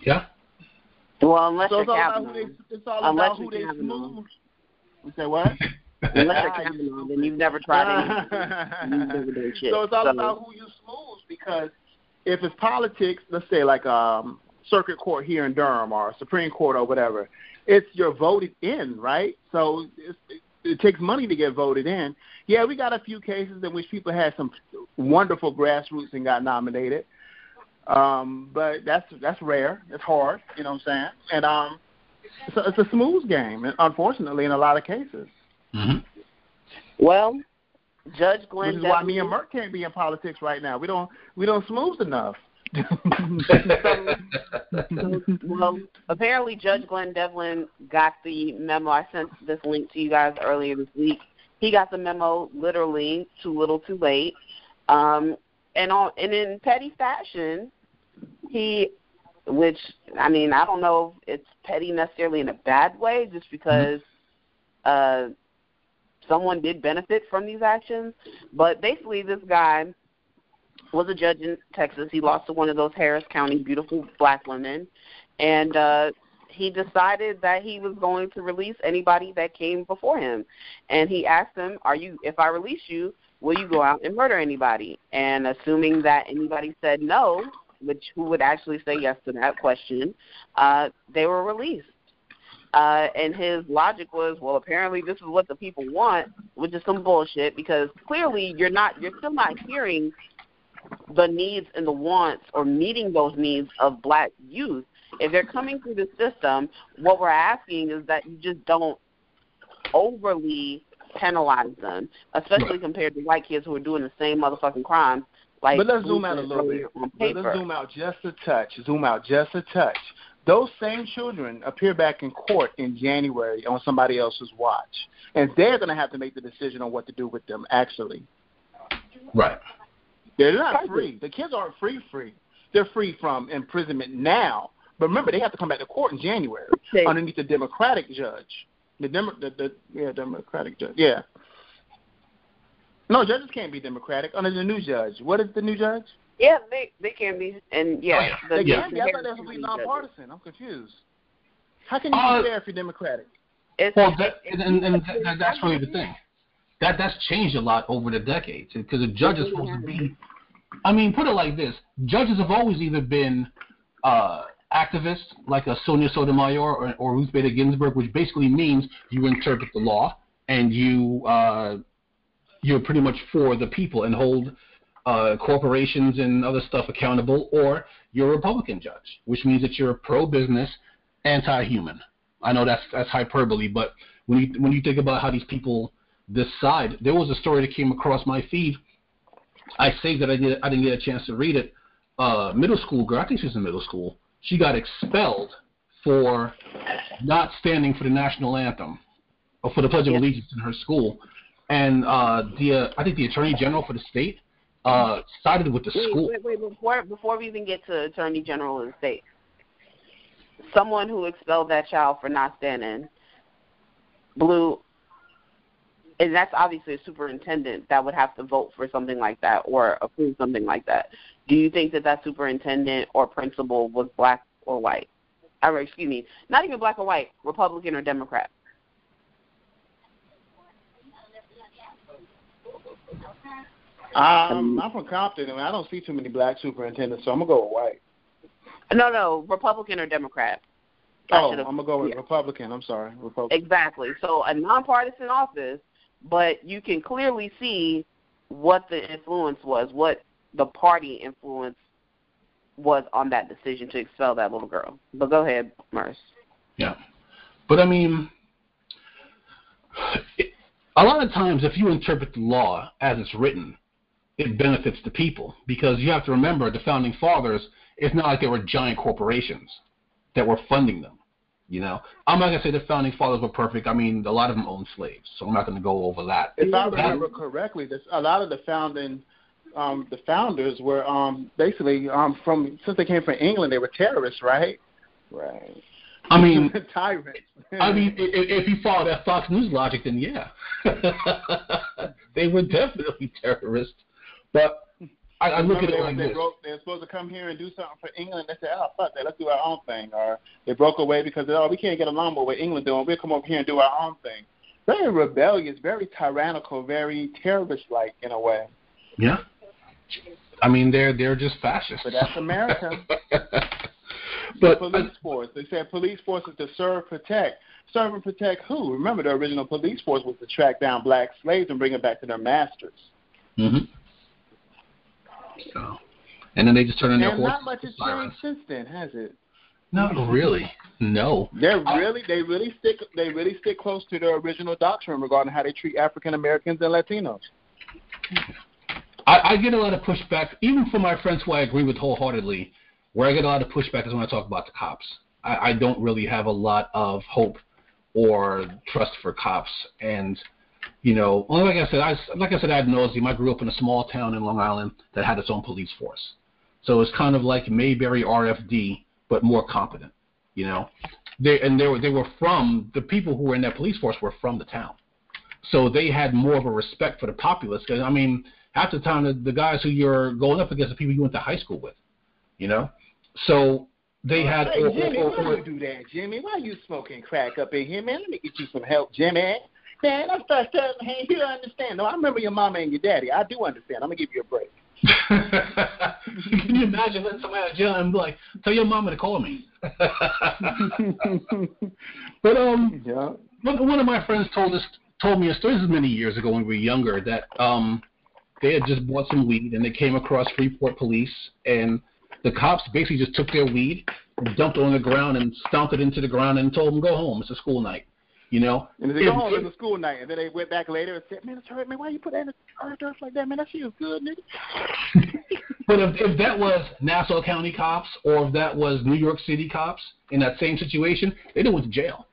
Yeah. well, unless so you're it's all about who they it's all Unless about who you're they Kavanaugh. smooth. You say what? unless you're you Kavanaugh, then you've never tried anything. You've never done shit. so it's all about who you smooth because if it's politics, let's say like um circuit court here in Durham or Supreme Court or whatever, it's you're voted in, right? So it's, it takes money to get voted in. Yeah, we got a few cases in which people had some wonderful grassroots and got nominated. Um, but that's that's rare. It's hard, you know what I'm saying? And um, it's a, it's a smooth game, unfortunately, in a lot of cases. Mm-hmm. Well, Judge Glenn. Which is why me and Merck can't be in politics right now. We don't we don't smooth enough. Well, apparently Judge Glenn Devlin got the memo. I sent this link to you guys earlier this week. He got the memo literally too little, too late. Um, and on and in petty fashion, he, which I mean, I don't know if it's petty necessarily in a bad way, just because uh, someone did benefit from these actions. But basically, this guy was a judge in Texas. He lost to one of those Harris County beautiful black women, and uh, he decided that he was going to release anybody that came before him. And he asked them, "Are you? If I release you, will you go out and murder anybody?" And assuming that anybody said no, which who would actually say yes to that question, uh, they were released. Uh, and his logic was, well, apparently this is what the people want, which is some bullshit because clearly you're not, you're still not hearing the needs and the wants or meeting those needs of black youth. If they're coming through the system, what we're asking is that you just don't overly penalize them, especially right. compared to white kids who are doing the same motherfucking crime. Like but let's zoom out a little bit. Let's zoom out just a touch. Zoom out just a touch. Those same children appear back in court in January on somebody else's watch, and they're going to have to make the decision on what to do with them. Actually, right. They're not free. The kids aren't free free. They're free from imprisonment now. But remember, they have to come back to court in January okay. underneath the Democratic judge. The, Demo- the, the yeah Democratic judge. Yeah. No, judges can't be Democratic under the new judge. What is the new judge? Yeah, they they can be, and yeah, oh, yeah. The, they can be. I thought they would be nonpartisan. I'm confused. How can you uh, be fair if you're Democratic? It's, well, that, and, and, and that, that's really the thing. That that's changed a lot over the decades because the judge is supposed to be I mean, put it like this: judges have always either been uh, activists, like a Sonia Sotomayor or, or Ruth Bader Ginsburg, which basically means you interpret the law and you uh, you're pretty much for the people and hold uh, corporations and other stuff accountable, or you're a Republican judge, which means that you're a pro-business, anti-human. I know that's that's hyperbole, but when you when you think about how these people decide, there was a story that came across my feed I saved it. I did. I didn't get a chance to read it. Uh, middle school girl. I think she was in middle school. She got expelled for not standing for the national anthem or for the Pledge of Allegiance in her school. And uh, the uh, I think the Attorney General for the state uh, sided with the wait, school. Wait, wait, before before we even get to Attorney General of the state, someone who expelled that child for not standing Blue and that's obviously a superintendent that would have to vote for something like that or approve something like that. Do you think that that superintendent or principal was black or white? Or excuse me, not even black or white, Republican or Democrat? Um, I'm from Compton, and I don't see too many black superintendents, so I'm gonna go with white. No, no, Republican or Democrat. Oh, I'm gonna go with yeah. Republican. I'm sorry, Republican. Exactly. So a nonpartisan office but you can clearly see what the influence was, what the party influence was on that decision to expel that little girl. But go ahead, Merce. Yeah, but I mean, it, a lot of times if you interpret the law as it's written, it benefits the people because you have to remember the founding fathers. It's not like they were giant corporations that were funding them. You know, I'm not gonna say the founding fathers were perfect. I mean, a lot of them owned slaves, so I'm not gonna go over that. If I remember correctly, this, a lot of the founding, um, the founders were um, basically um, from since they came from England, they were terrorists, right? Right. I mean, tyrants. I mean, if, if you follow that Fox News logic, then yeah, they were definitely terrorists. But I, I look at it like they this. Broke, they're supposed to come here and do something for England. They said, "Oh fuck that, let's do our own thing." Or they broke away because oh, we can't get along with what England doing. We'll come over here and do our own thing. Very rebellious, very tyrannical, very terrorist-like in a way. Yeah. I mean, they're they're just fascists. But that's America. but police force. They said police force is to serve, protect. serve and protect who? Remember, the original police force was to track down black slaves and bring them back to their masters. Mhm. So, and then they just turn on their And horses. not much has changed since then, has it? Not really. No. They're really they really stick they really stick close to their original doctrine regarding how they treat African Americans and Latinos. I, I get a lot of pushback, even from my friends who I agree with wholeheartedly. Where I get a lot of pushback is when I talk about the cops. I, I don't really have a lot of hope or trust for cops, and you know, well, like I said, I like I said I ad nauseum. I grew up in a small town in Long Island that had its own police force, so it's kind of like Mayberry RFD, but more competent. You know, they and they were they were from the people who were in that police force were from the town, so they had more of a respect for the populace. Because I mean, half the time the, the guys who you're going up against are people you went to high school with, you know. So they had. Hey or- Jimmy, or- why you do that, Jimmy? Why you smoking crack up in here, man? Let me get you some help, Jimmy. Man, I start telling hey, you don't understand. No, I remember your mama and your daddy. I do understand. I'm gonna give you a break. Can you imagine letting somebody out of jail and be like, tell your mama to call me? but um, yeah. one one of my friends told us told me a story. This is many years ago when we were younger that um, they had just bought some weed and they came across Freeport police and the cops basically just took their weed, dumped it on the ground and stomped it into the ground and told them go home. It's a school night, you know. And they If- go home in the school night, and then they went back later and said, "Man, it's hurt, man. Why you put that in the earth earth like that, man? That feels good, nigga." But if, if that was Nassau County cops or if that was New York City cops in that same situation, they'd have went to jail.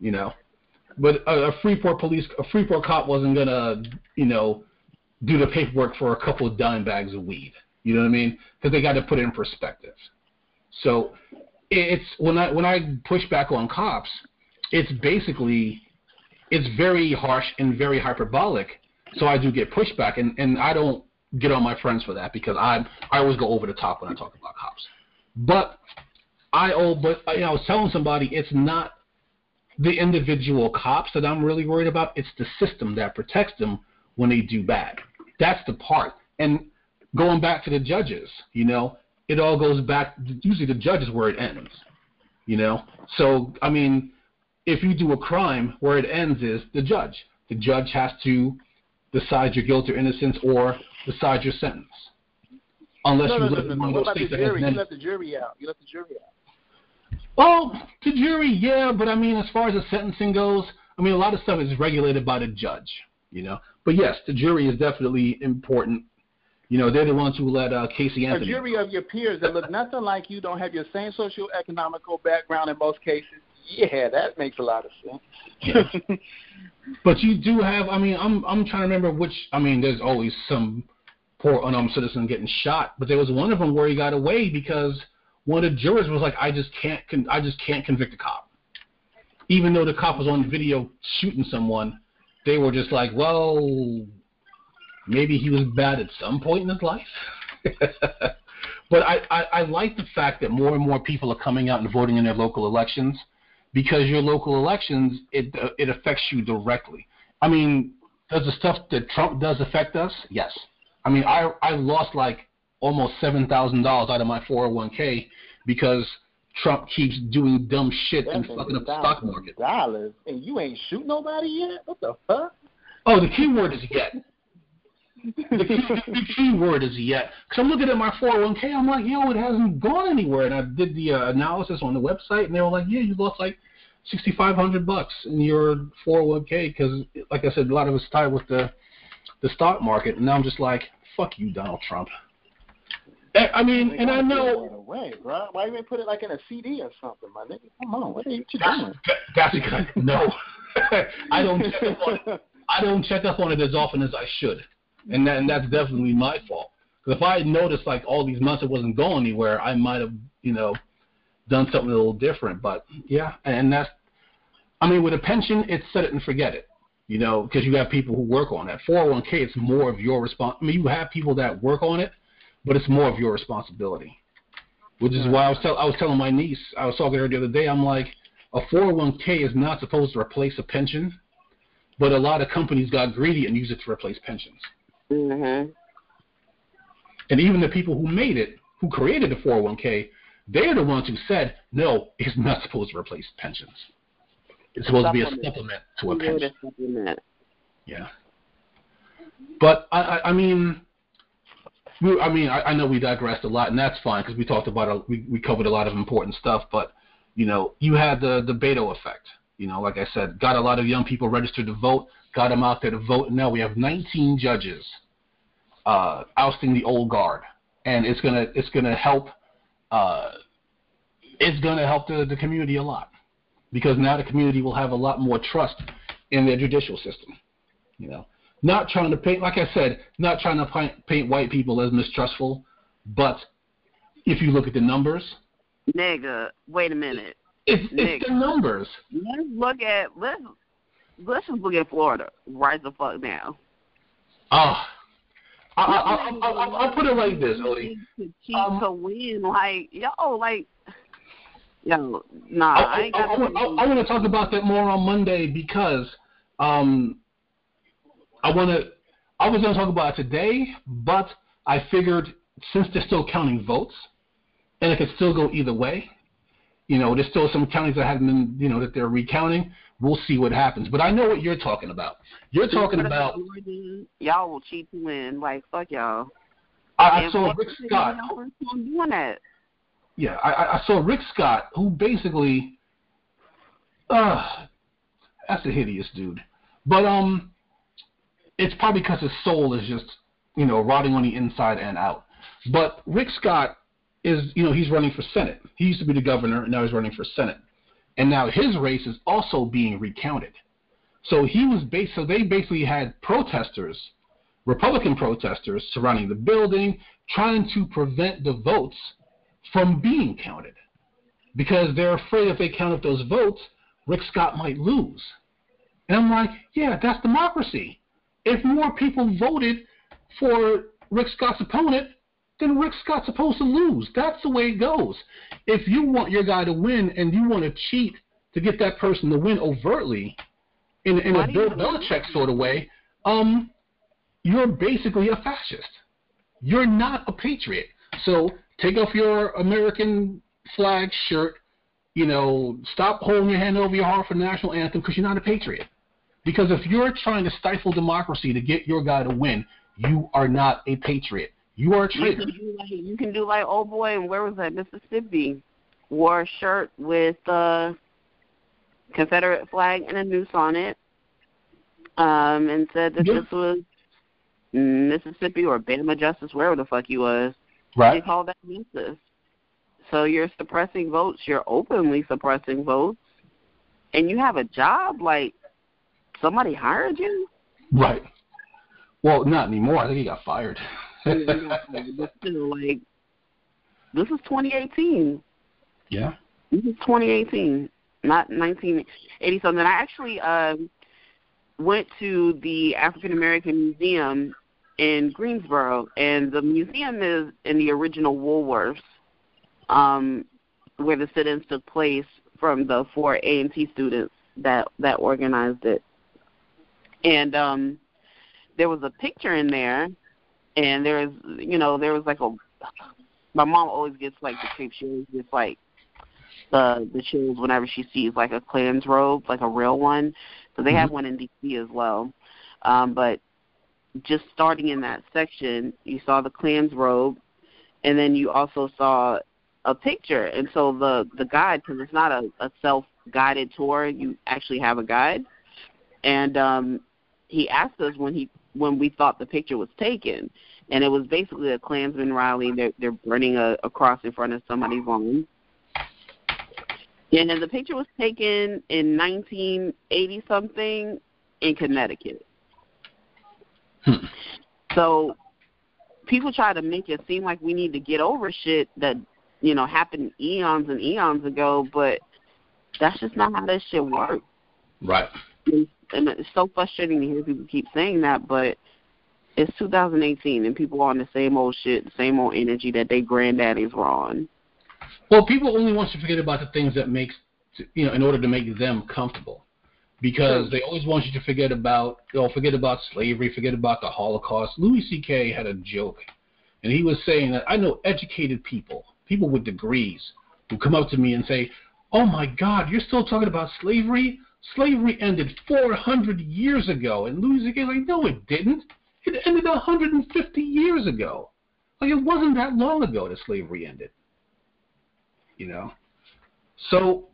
You know, but a, a Freeport police, a Freeport cop wasn't gonna, you know, do the paperwork for a couple of dime bags of weed. You know what I mean? Because they got to put it in perspective. So it's when I when I push back on cops, it's basically it's very harsh and very hyperbolic. So I do get pushback, and and I don't get on my friends for that because I I always go over the top when I talk about cops. But I oh but uh, you know, I was telling somebody it's not the individual cops that I'm really worried about. It's the system that protects them when they do bad. That's the part. And going back to the judges, you know, it all goes back. Usually the judges where it ends. You know, so I mean, if you do a crime, where it ends is the judge. The judge has to decide your guilt or innocence or decide your sentence. Unless No, you no, no, live no, in one What of those the states that has jury? You let the jury out. You let the jury out. Well, the jury, yeah, but I mean, as far as the sentencing goes, I mean, a lot of stuff is regulated by the judge, you know. But yes, the jury is definitely important. You know, they're the ones who let uh, Casey A Anthony. jury of your peers that look nothing like you, don't have your same socio-economical background in most cases. Yeah, that makes a lot of sense. But you do have. I mean, I'm I'm trying to remember which. I mean, there's always some poor unarmed citizen getting shot, but there was one of them where he got away because one of the jurors was like, I just can't. Con- I just can't convict a cop, even though the cop was on video shooting someone. They were just like, well, maybe he was bad at some point in his life. but I, I, I like the fact that more and more people are coming out and voting in their local elections because your local elections it uh, it affects you directly. I mean, does the stuff that Trump does affect us? Yes. I mean, I I lost like almost seven thousand dollars out of my 401k because Trump keeps doing dumb shit and fucking up the stock market. Dollars, and you ain't shoot nobody yet. What the fuck? Oh, the key word is yet. the, key, the key word is yet. Because I'm looking at my 401k, I'm like, yo, it hasn't gone anywhere. And I did the uh, analysis on the website, and they were like, yeah, you lost like 6,500 bucks in your 401k because, like I said, a lot of it's tied with the the stock market. And now I'm just like, fuck you, Donald Trump. I mean, and I know Away, bro. Why ain't put it like in a CD or something, my nigga? Come on, what are you that's, doing? that's because no, I don't check up on. I don't check up on it as often as I should, and that, and that's definitely my fault. Because if I had noticed like all these months it wasn't going anywhere, I might have you know done something a little different. But yeah, and that's I mean with a pension, it's set it and forget it. You know, because you have people who work on that. 401k, it's more of your respons. I mean, you have people that work on it, but it's more of your responsibility. Which is why I was tell I was telling my niece, I was talking to her the other day. I'm like, a 401k is not supposed to replace a pension, but a lot of companies got greedy and used it to replace pensions. Mhm. And even the people who made it, who created the 401k, they're the ones who said, no, it's not supposed to replace pensions. It's supposed to be a supplement to a pension. Supplement. Yeah. But I, I, I mean, we, I mean, I, I know we digressed a lot, and that's fine because we talked about a, we we covered a lot of important stuff. But you know, you had the the Beto effect. You know, like I said, got a lot of young people registered to vote, got them out there to vote. And now we have 19 judges uh, ousting the old guard, and it's gonna it's gonna help. Uh, it's gonna help the, the community a lot because now the community will have a lot more trust in their judicial system. You know, not trying to paint, like I said, not trying to paint, paint white people as mistrustful, but if you look at the numbers, nigga, wait a minute. It's, it's the numbers. Let's look at let's let's just look at Florida right the fuck now. Oh. I, I, I, I, I'll put it like this, Odie. To cheat um, to win, like yo, like yo, nah. I, I, ain't got I, I, I, I want to talk about that more on Monday because um, I want to. I was going to talk about it today, but I figured since they're still counting votes, and it could still go either way. You know, there's still some counties that haven't been, you know, that they're recounting. We'll see what happens. But I know what you're talking about. You're talking about y'all will cheat to win. Like fuck y'all. I, I saw Rick Scott. Doing that. Yeah, I, I saw Rick Scott, who basically, uh, that's a hideous dude. But um, it's probably because his soul is just, you know, rotting on the inside and out. But Rick Scott is, you know, he's running for Senate. He used to be the governor, and now he's running for Senate. And now his race is also being recounted. So he was bas- so they basically had protesters, Republican protesters surrounding the building, trying to prevent the votes from being counted. Because they're afraid if they count up those votes, Rick Scott might lose. And I'm like, yeah, that's democracy. If more people voted for Rick Scott's opponent, then Rick Scott's supposed to lose. That's the way it goes. If you want your guy to win and you want to cheat to get that person to win overtly, in, in a Bill Belichick sort of way, um, you're basically a fascist. You're not a patriot. So take off your American flag shirt. You know, stop holding your hand over your heart for the national anthem because you're not a patriot. Because if you're trying to stifle democracy to get your guy to win, you are not a patriot. You are a traitor. You can do like, you can do like old boy, and where was that? Mississippi wore a shirt with a Confederate flag and a noose on it, um, and said that this was Mississippi or Bama Justice, wherever the fuck he was. Right. They called that racist. So you're suppressing votes. You're openly suppressing votes, and you have a job. Like somebody hired you? Right. Well, not anymore. I think he got fired. But still, like, this is 2018. Yeah. This is 2018, not 1980 something. I actually um, went to the African American Museum in Greensboro, and the museum is in the original Woolworths, um, where the sit-ins took place from the four A and T students that that organized it and um there was a picture in there and there was you know there was like a my mom always gets like the creep she always gets like the the chills whenever she sees like a Klan's robe like a real one. So they mm-hmm. have one in dc as well. Um but just starting in that section you saw the Klan's robe and then you also saw a picture. And so the the guide because it's not a, a self guided tour you actually have a guide. And um he asked us when he when we thought the picture was taken, and it was basically a Klansman rally. They're they're burning a, a cross in front of somebody's home. And then the picture was taken in 1980 something in Connecticut. Hmm. So people try to make it seem like we need to get over shit that you know happened eons and eons ago, but that's just not how this shit works. Right and it's so frustrating to hear people keep saying that, but it's 2018 and people are on the same old shit, the same old energy that they granddaddies were on. Well, people only want you to forget about the things that makes you know in order to make them comfortable, because they always want you to forget about you know, forget about slavery, forget about the Holocaust. Louis C.K. had a joke, and he was saying that I know educated people, people with degrees, who come up to me and say, "Oh my God, you're still talking about slavery? Slavery ended 400 years ago. And Louis C.K. like, no, it didn't. It ended 150 years ago. Like, it wasn't that long ago that slavery ended. You know? So,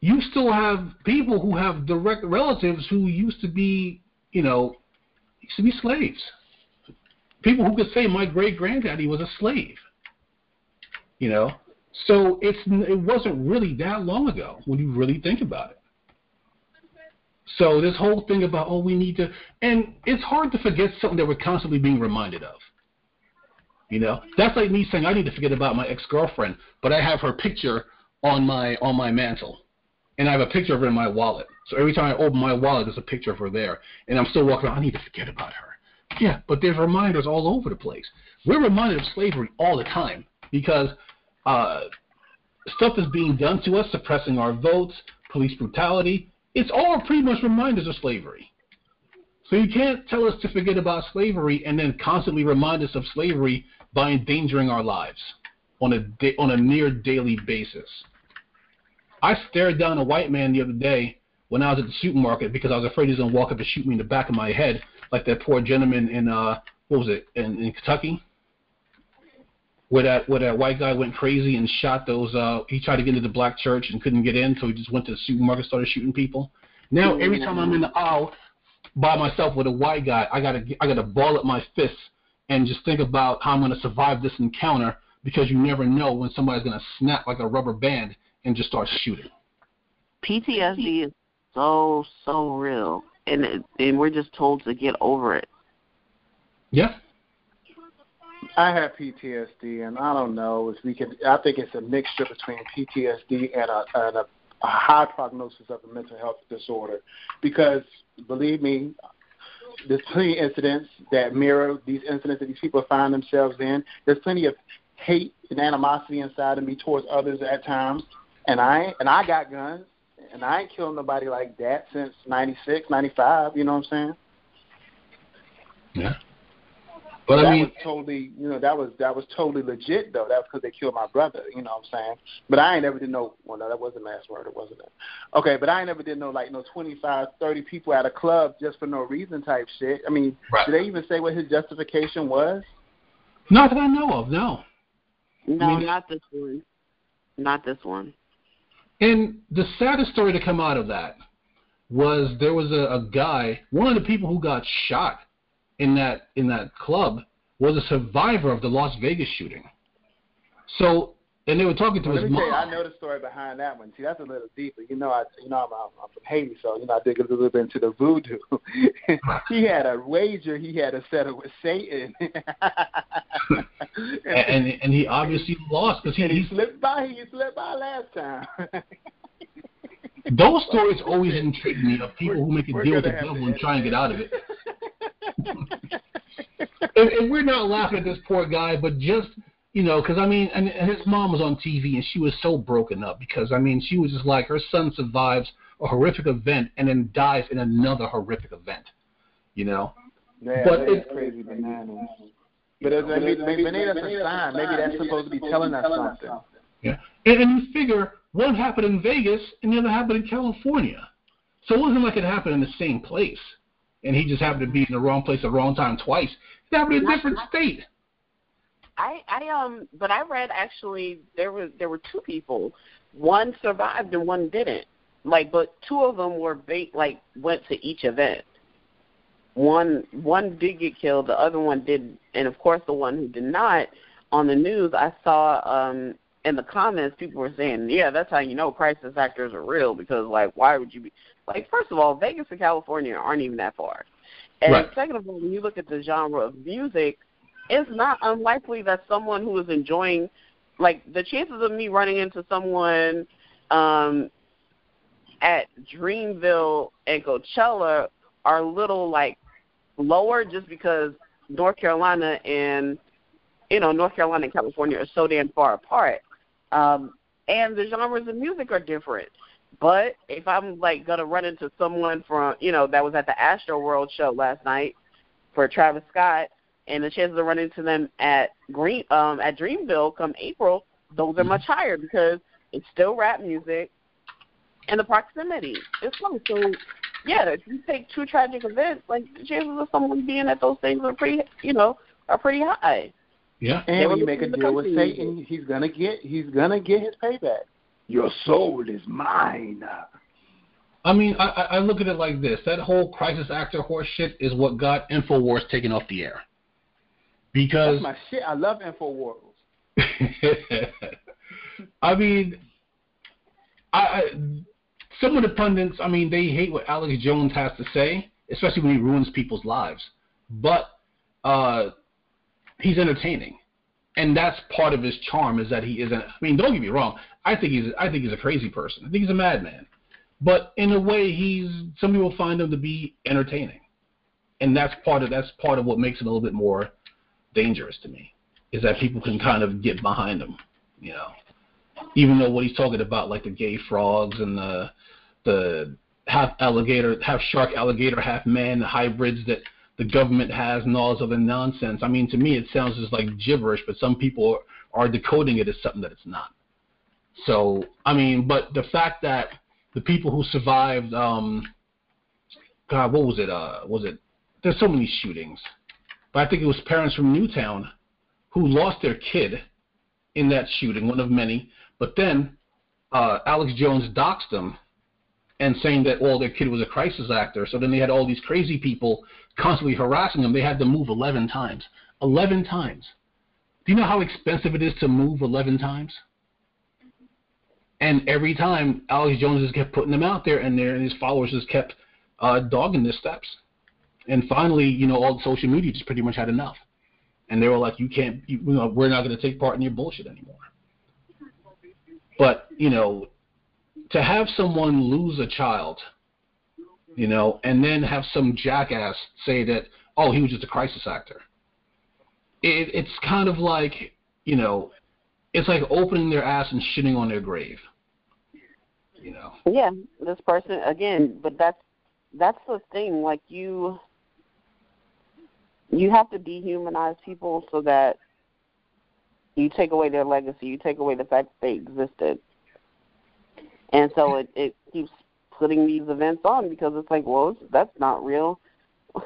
you still have people who have direct relatives who used to be, you know, used to be slaves. People who could say my great granddaddy was a slave. You know, so it's it wasn't really that long ago when you really think about it. So this whole thing about oh we need to and it's hard to forget something that we're constantly being reminded of. You know, that's like me saying I need to forget about my ex girlfriend, but I have her picture on my on my mantle, and I have a picture of her in my wallet. So every time I open my wallet, there's a picture of her there, and I'm still walking around. I need to forget about her. Yeah, but there's reminders all over the place. We're reminded of slavery all the time because uh, stuff is being done to us, suppressing our votes, police brutality. It's all pretty much reminders of slavery. So you can't tell us to forget about slavery and then constantly remind us of slavery by endangering our lives on a da- on a near daily basis. I stared down a white man the other day when I was at the supermarket because I was afraid he was gonna walk up and shoot me in the back of my head, like that poor gentleman in uh what was it in, in Kentucky where that where that white guy went crazy and shot those uh he tried to get into the black church and couldn't get in so he just went to the supermarket and started shooting people. Now every time i'm in the aisle by myself with a white guy i gotta i gotta ball up my fists and just think about how i'm going to survive this encounter because you never know when somebody's going to snap like a rubber band and just start shooting. PTSD is so so real, and it, and we're just told to get over it. yeah I have PTSD, and I don't know if we can. I think it's a mixture between PTSD and a, and a, a high prognosis of a mental health disorder. Because believe me, there's plenty of incidents that mirror these incidents that these people find themselves in. There's plenty of hate and animosity inside of me towards others at times, and I and I got guns, and I ain't killed nobody like that since '96, '95. You know what I'm saying? yeah but that i mean was totally, you know, that was that was totally legit though. That was because they killed my brother. You know what I'm saying? But I ain't never did no. Well, no, that wasn't mass murder, wasn't it? Okay, but I ain't never did no like no 25, 30 people at a club just for no reason type shit. I mean, Right. did they even say what his justification was? not that i know of no No, mean- not this one. Not this one. And the saddest story to come out of that was there was a, a guy, one of the people who got shot in that in that club was a survivor of the Las Vegas shooting. So, and they were talking to Well, let his me tell you, mom. I know the story behind that one. See, that's a little deeper. You know, I you know I'm, I'm, I'm from Haiti, so you know I dig a little bit into the voodoo. he had a wager he had to settle with Satan, and, and and he obviously lost because he, and he he slipped by. He slipped by last time. those stories always intrigue me of people who make a deal with the devil and try and get out of it. edit and, and we're not laughing at this poor guy, but just you know, because I mean, and, and his mom was on TV and she was so broken up because I mean, she was just like her son survives a horrific event and then dies in another horrific event, you know. Yeah, But that's it- crazy bananas. But it's, maybe, maybe, maybe that's a sign. Maybe that's supposed to be telling us something. Yeah, and, and you figure one happened in Vegas and the other happened in California, so it wasn't like it happened in the same place, and he just happened to be in the wrong place at the wrong time twice. It happened in a different state. I I um but I read actually there was there were two people. One survived and one didn't. Like but two of them were ba- like went to each event. One one did get killed, the other one did and of course the one who did not on the news I saw um in the comments people were saying, Yeah, that's how you know crisis actors are real because like why would you be like first of all, Vegas and California aren't even that far. And Right. second of all, when you look at the genre of music, it's not unlikely that someone who is enjoying like the chances of me running into someone um at Dreamville and Coachella are a little like lower just because North Carolina and you know, North Carolina and California are so damn far apart. Um and the genres of music are different. But if I'm like gonna run into someone from you know, that was at the Astro World show last night for Travis Scott and the chances of running into them at Green um at Dreamville come April, those are much higher because it's still rap music. and the proximity. It's close. So yeah, if you take two tragic events, like the chances of someone being at those things are pretty, you know, are pretty high. Yeah. And when you make a deal with Satan, he's gonna get he's gonna get his payback. Your soul is mine. I mean, I, I look at it like this: that whole crisis actor horse shit is what got Infowars taken off the air. Because That's my shit. I love Infowars. I mean, I, I some of the pundits, I mean, they hate what Alex Jones has to say, especially when he ruins people's lives. But uh, he's entertaining, and that's part of his charm is that he isn't. I mean, don't get me wrong. I think he's I think he's a crazy person. I think he's a madman. But in a way, he's some people find him to be entertaining, and that's part of that's part of what makes him a little bit more dangerous to me. Is that people can kind of get behind him, you know, even though what he's talking about, like the gay frogs and the the half alligator, half shark, alligator, half man the hybrids that the government has and all this other nonsense. I mean, to me, it sounds just like gibberish, but some people are decoding it as something that it's not. So, I mean, but the fact that the people who survived, um, God, what was it? Uh, was it? There's so many shootings, but I think it was parents from Newtown who lost their kid in that shooting, one of many. But then uh, Alex Jones doxed them and saying that well their kid was a crisis actor. So then they had all these crazy people constantly harassing them. They had to move 11 times. 11 times. Do you know how expensive it is to move 11 times? And every time Alex Jones just kept putting them out there, and, there, and his followers just kept uh, dogging their steps. And finally, you know, all the social media just pretty much had enough, and they were like, "You can't, you, you know, we're not going to take part in your bullshit anymore." But you know, to have someone lose a child, you know, and then have some jackass say that, oh, he was just a crisis actor. It, it's kind of like, you know, it's like opening their ass and shitting on their grave. You know. Yeah, this person again, but that's that's the thing. Like you, you have to dehumanize people so that you take away their legacy. You take away the fact that they existed and so it it keeps putting these events on because it's like, well, that's not real.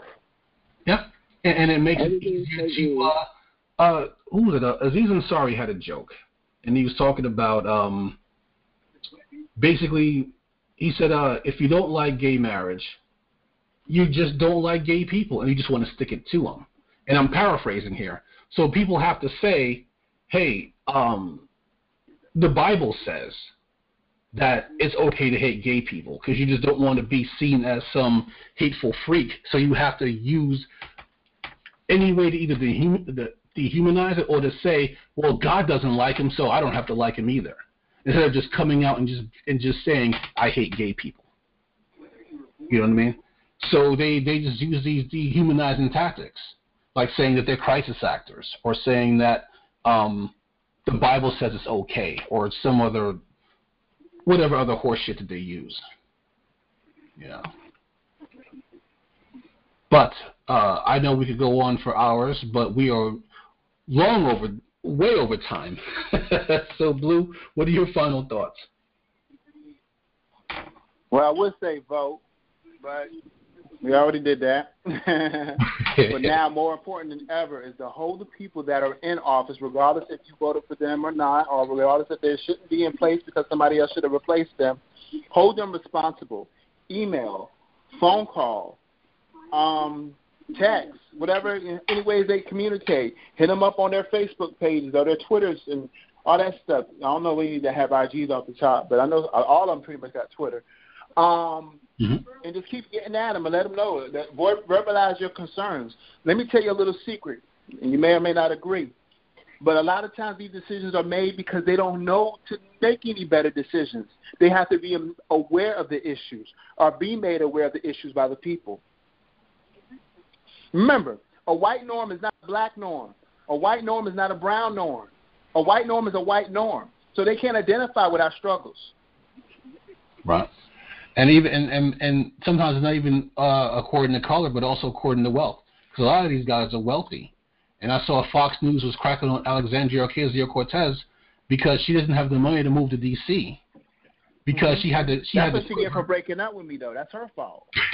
Yep, and, and it makes it easier to. Uh, uh, who was it? Uh, Aziz Ansari had a joke, and he was talking about um, basically, he said, uh, if you don't like gay marriage, you just don't like gay people, and you just want to stick it to them. And I'm paraphrasing here. So people have to say, hey, um, the Bible says that it's okay to hate gay people because you just don't want to be seen as some hateful freak. So you have to use any way to either dehumanize it or to say, well, God doesn't like him, so I don't have to like him either. Instead of just coming out and just and just saying I hate gay people. You know what I mean? So they they just use these dehumanizing tactics, like saying that they're crisis actors or saying that um, the Bible says it's okay or some other whatever other horseshit that they use. Yeah. But uh, I know we could go on for hours, but we are long over, way over time. so, Blue, what are your final thoughts? Well, I would say vote, but we already did that. but now, more important than ever, is to hold the people that are in office, regardless if you voted for them or not, or regardless if they shouldn't be in place because somebody else should have replaced them. Hold them responsible. Email, phone call, um, text, whatever, any ways they communicate. Hit them up on their Facebook pages or their Twitters and all that stuff. I don't know we need to have IGs off the top, but I know all of them pretty much got Twitter. Um, Mm-hmm. And just keep getting at them and let them know that verbalize your concerns. Let me tell you a little secret, and you may or may not agree. But a lot of times these decisions are made because they don't know to make any better decisions. They have to be aware of the issues or be made aware of the issues by the people. Remember, a white norm is not a black norm. A white norm is not a brown norm. A white norm is a white norm. So they can't identify with our struggles. Right and even and and, and sometimes not even uh, according to color, but also according to wealth. Because a lot of these guys are wealthy, and I saw Fox News was cracking on Alexandria Ocasio Cortez because she doesn't have the money to move to D.C. because she had to. She That's had what to she get for breaking up with me, though. That's her fault.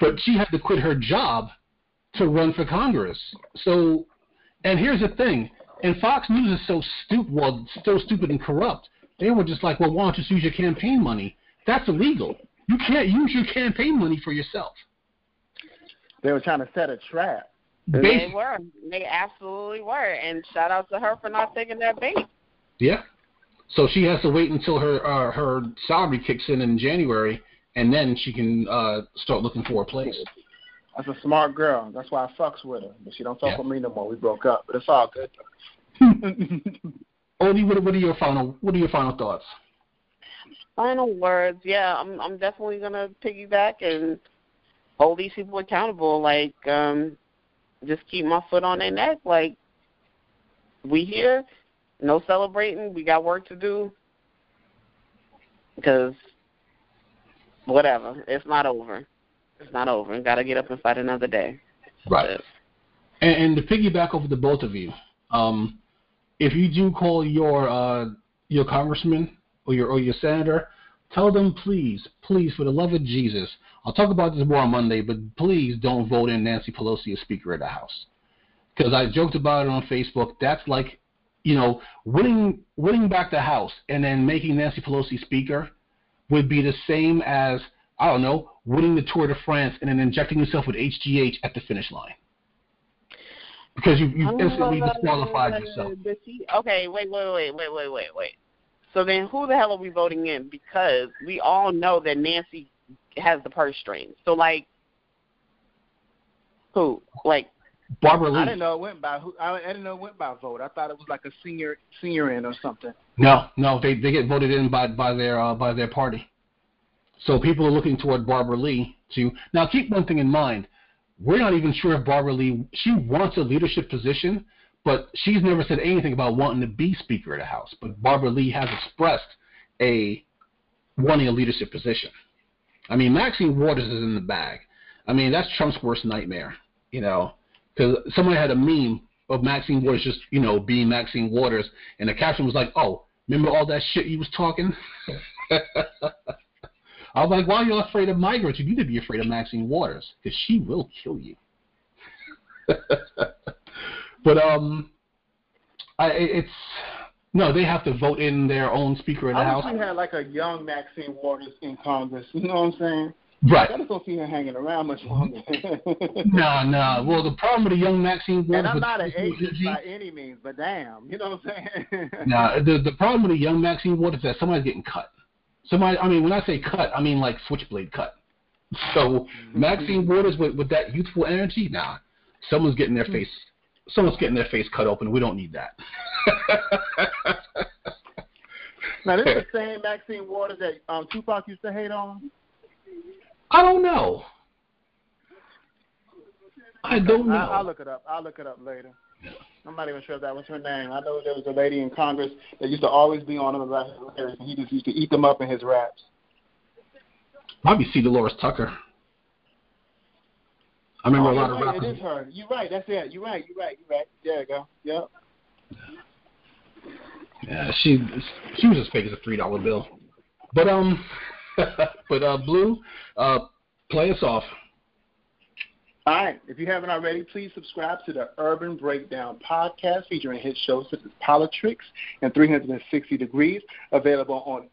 but she had to quit her job to run for Congress. So, and here's the thing: and Fox News is so stupid, well, so stupid and corrupt. They were just like, well, why don't you just use your campaign money? That's illegal. You can't use your campaign money for yourself. They were trying to set a trap. They were. They absolutely were. And shout out to her for not taking that bait. Yeah. So she has to wait until her uh, her salary kicks in in January, and then she can uh, start looking for a place. That's a smart girl. That's why I fucks with her. But she don't fuck Yeah. with me no more. We broke up, but it's all good. Odie, what, what are your final what are your final thoughts? Final words. Yeah, I'm I'm definitely gonna piggyback and hold these people accountable. Like, um, just keep my foot on their neck. Like, we here, no celebrating. We got work to do. Because whatever, it's not over. It's not over. Got to get up and fight another day. Right. And, and to piggyback over the both of you, um, if you do call your uh, your congressman or your or your senator, tell them please, please, for the love of Jesus. I'll talk about this more on Monday, but please don't vote in Nancy Pelosi as Speaker of the House. Because I joked about it on Facebook. That's like, you know, winning winning back the House and then making Nancy Pelosi Speaker would be the same as I don't know, winning the Tour de France and then injecting yourself with HGH at the finish line. Because you you instantly disqualified yourself. But she- Okay, wait, wait, wait, wait, wait, wait, wait. So then, who the hell are we voting in? Because we all know that Nancy has the purse strings. So like, who? Like, Barbara Lee. I didn't know it went by. Who, I, I didn't know it went by vote. I thought it was like a senior senior in or something. No, no, they they get voted in by by their uh, by their party. So people are looking toward Barbara Lee to now keep one thing in mind. We're not even sure if Barbara Lee she wants a leadership position, but she's never said anything about wanting to be Speaker of the House. But Barbara Lee has expressed a wanting a leadership position. I mean, Maxine Waters is in the bag. I mean, that's Trump's worst nightmare. You know, because somebody had a meme of Maxine Waters just you know being Maxine Waters, and the caption was like, "Oh, remember all that shit you was talking?" I was like, "Why are you afraid of migrants? You need to be afraid of Maxine Waters because she will kill you." but um, I it's no, they have to vote in their own Speaker of the I House. wish we had like a young Maxine Waters in Congress. You know what I'm saying? Right. I just don't see her hanging around much longer. No, no. Well, the problem with the young Maxine Waters. and I'm not an ageist by any means, but damn, you know what I'm saying? Nah, the the problem with the young Maxine Waters is that somebody's getting cut. Somebody, I I mean, when I say cut, I mean like switchblade cut. So Maxine Waters with with that youthful energy, nah, someone's getting their face, someone's getting their face cut open. We don't need that. now this is the same Maxine Waters that um, Tupac used to hate on. I don't know. I don't know. I, I'll look it up. I'll look it up later. I'm not even sure if that was her name. I know there was a lady in Congress that used to always be on him about his lyrics, and he just used to eat them up in his raps. Might be C. Dolores Tucker. I remember oh, a lot you're of right, rappers. It is her. You're right. That's it. You're right. You're right. You're right. There you go. Yep. Yeah, she she was as fake as a three dollar bill. But um, but uh, Blue, uh, play us off. All right. If you haven't already, please subscribe to the Urban Breakdown podcast featuring hit shows such as Politics and 360 Degrees, available on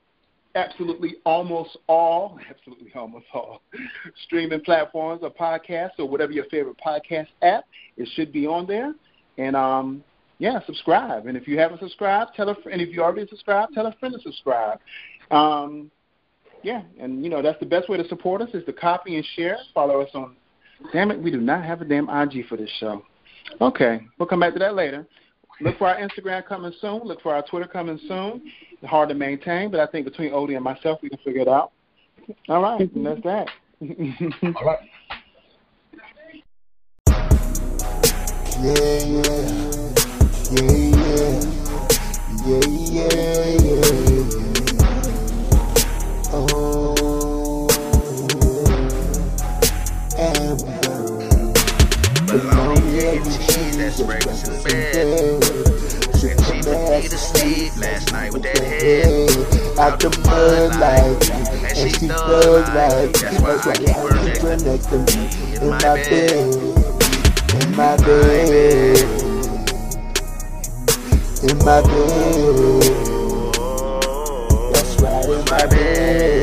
absolutely almost all, absolutely almost all streaming platforms or podcasts or whatever your favorite podcast app. It should be on there. And um, yeah, subscribe. And if you haven't subscribed, tell a friend. And if you already subscribed, tell a friend to subscribe. Um, yeah, and you know that's the best way to support us is to copy and share. Follow us on Damn it, we do not have a damn IG for this show. Okay, we'll come back to that later. Look for our Instagram coming soon. Look for our Twitter coming soon. It's hard to maintain, but I think between Odie and myself, we can figure it out. All right, and that's that. All right. Yeah, yeah, yeah, yeah, yeah, yeah. Amber. But long as she's just resting bed. she put me to sleep last night with that head out the mud like and she thug like that's why I keep her next to me in my bed. In my bed. In my bed. Oh, that's right in in my bed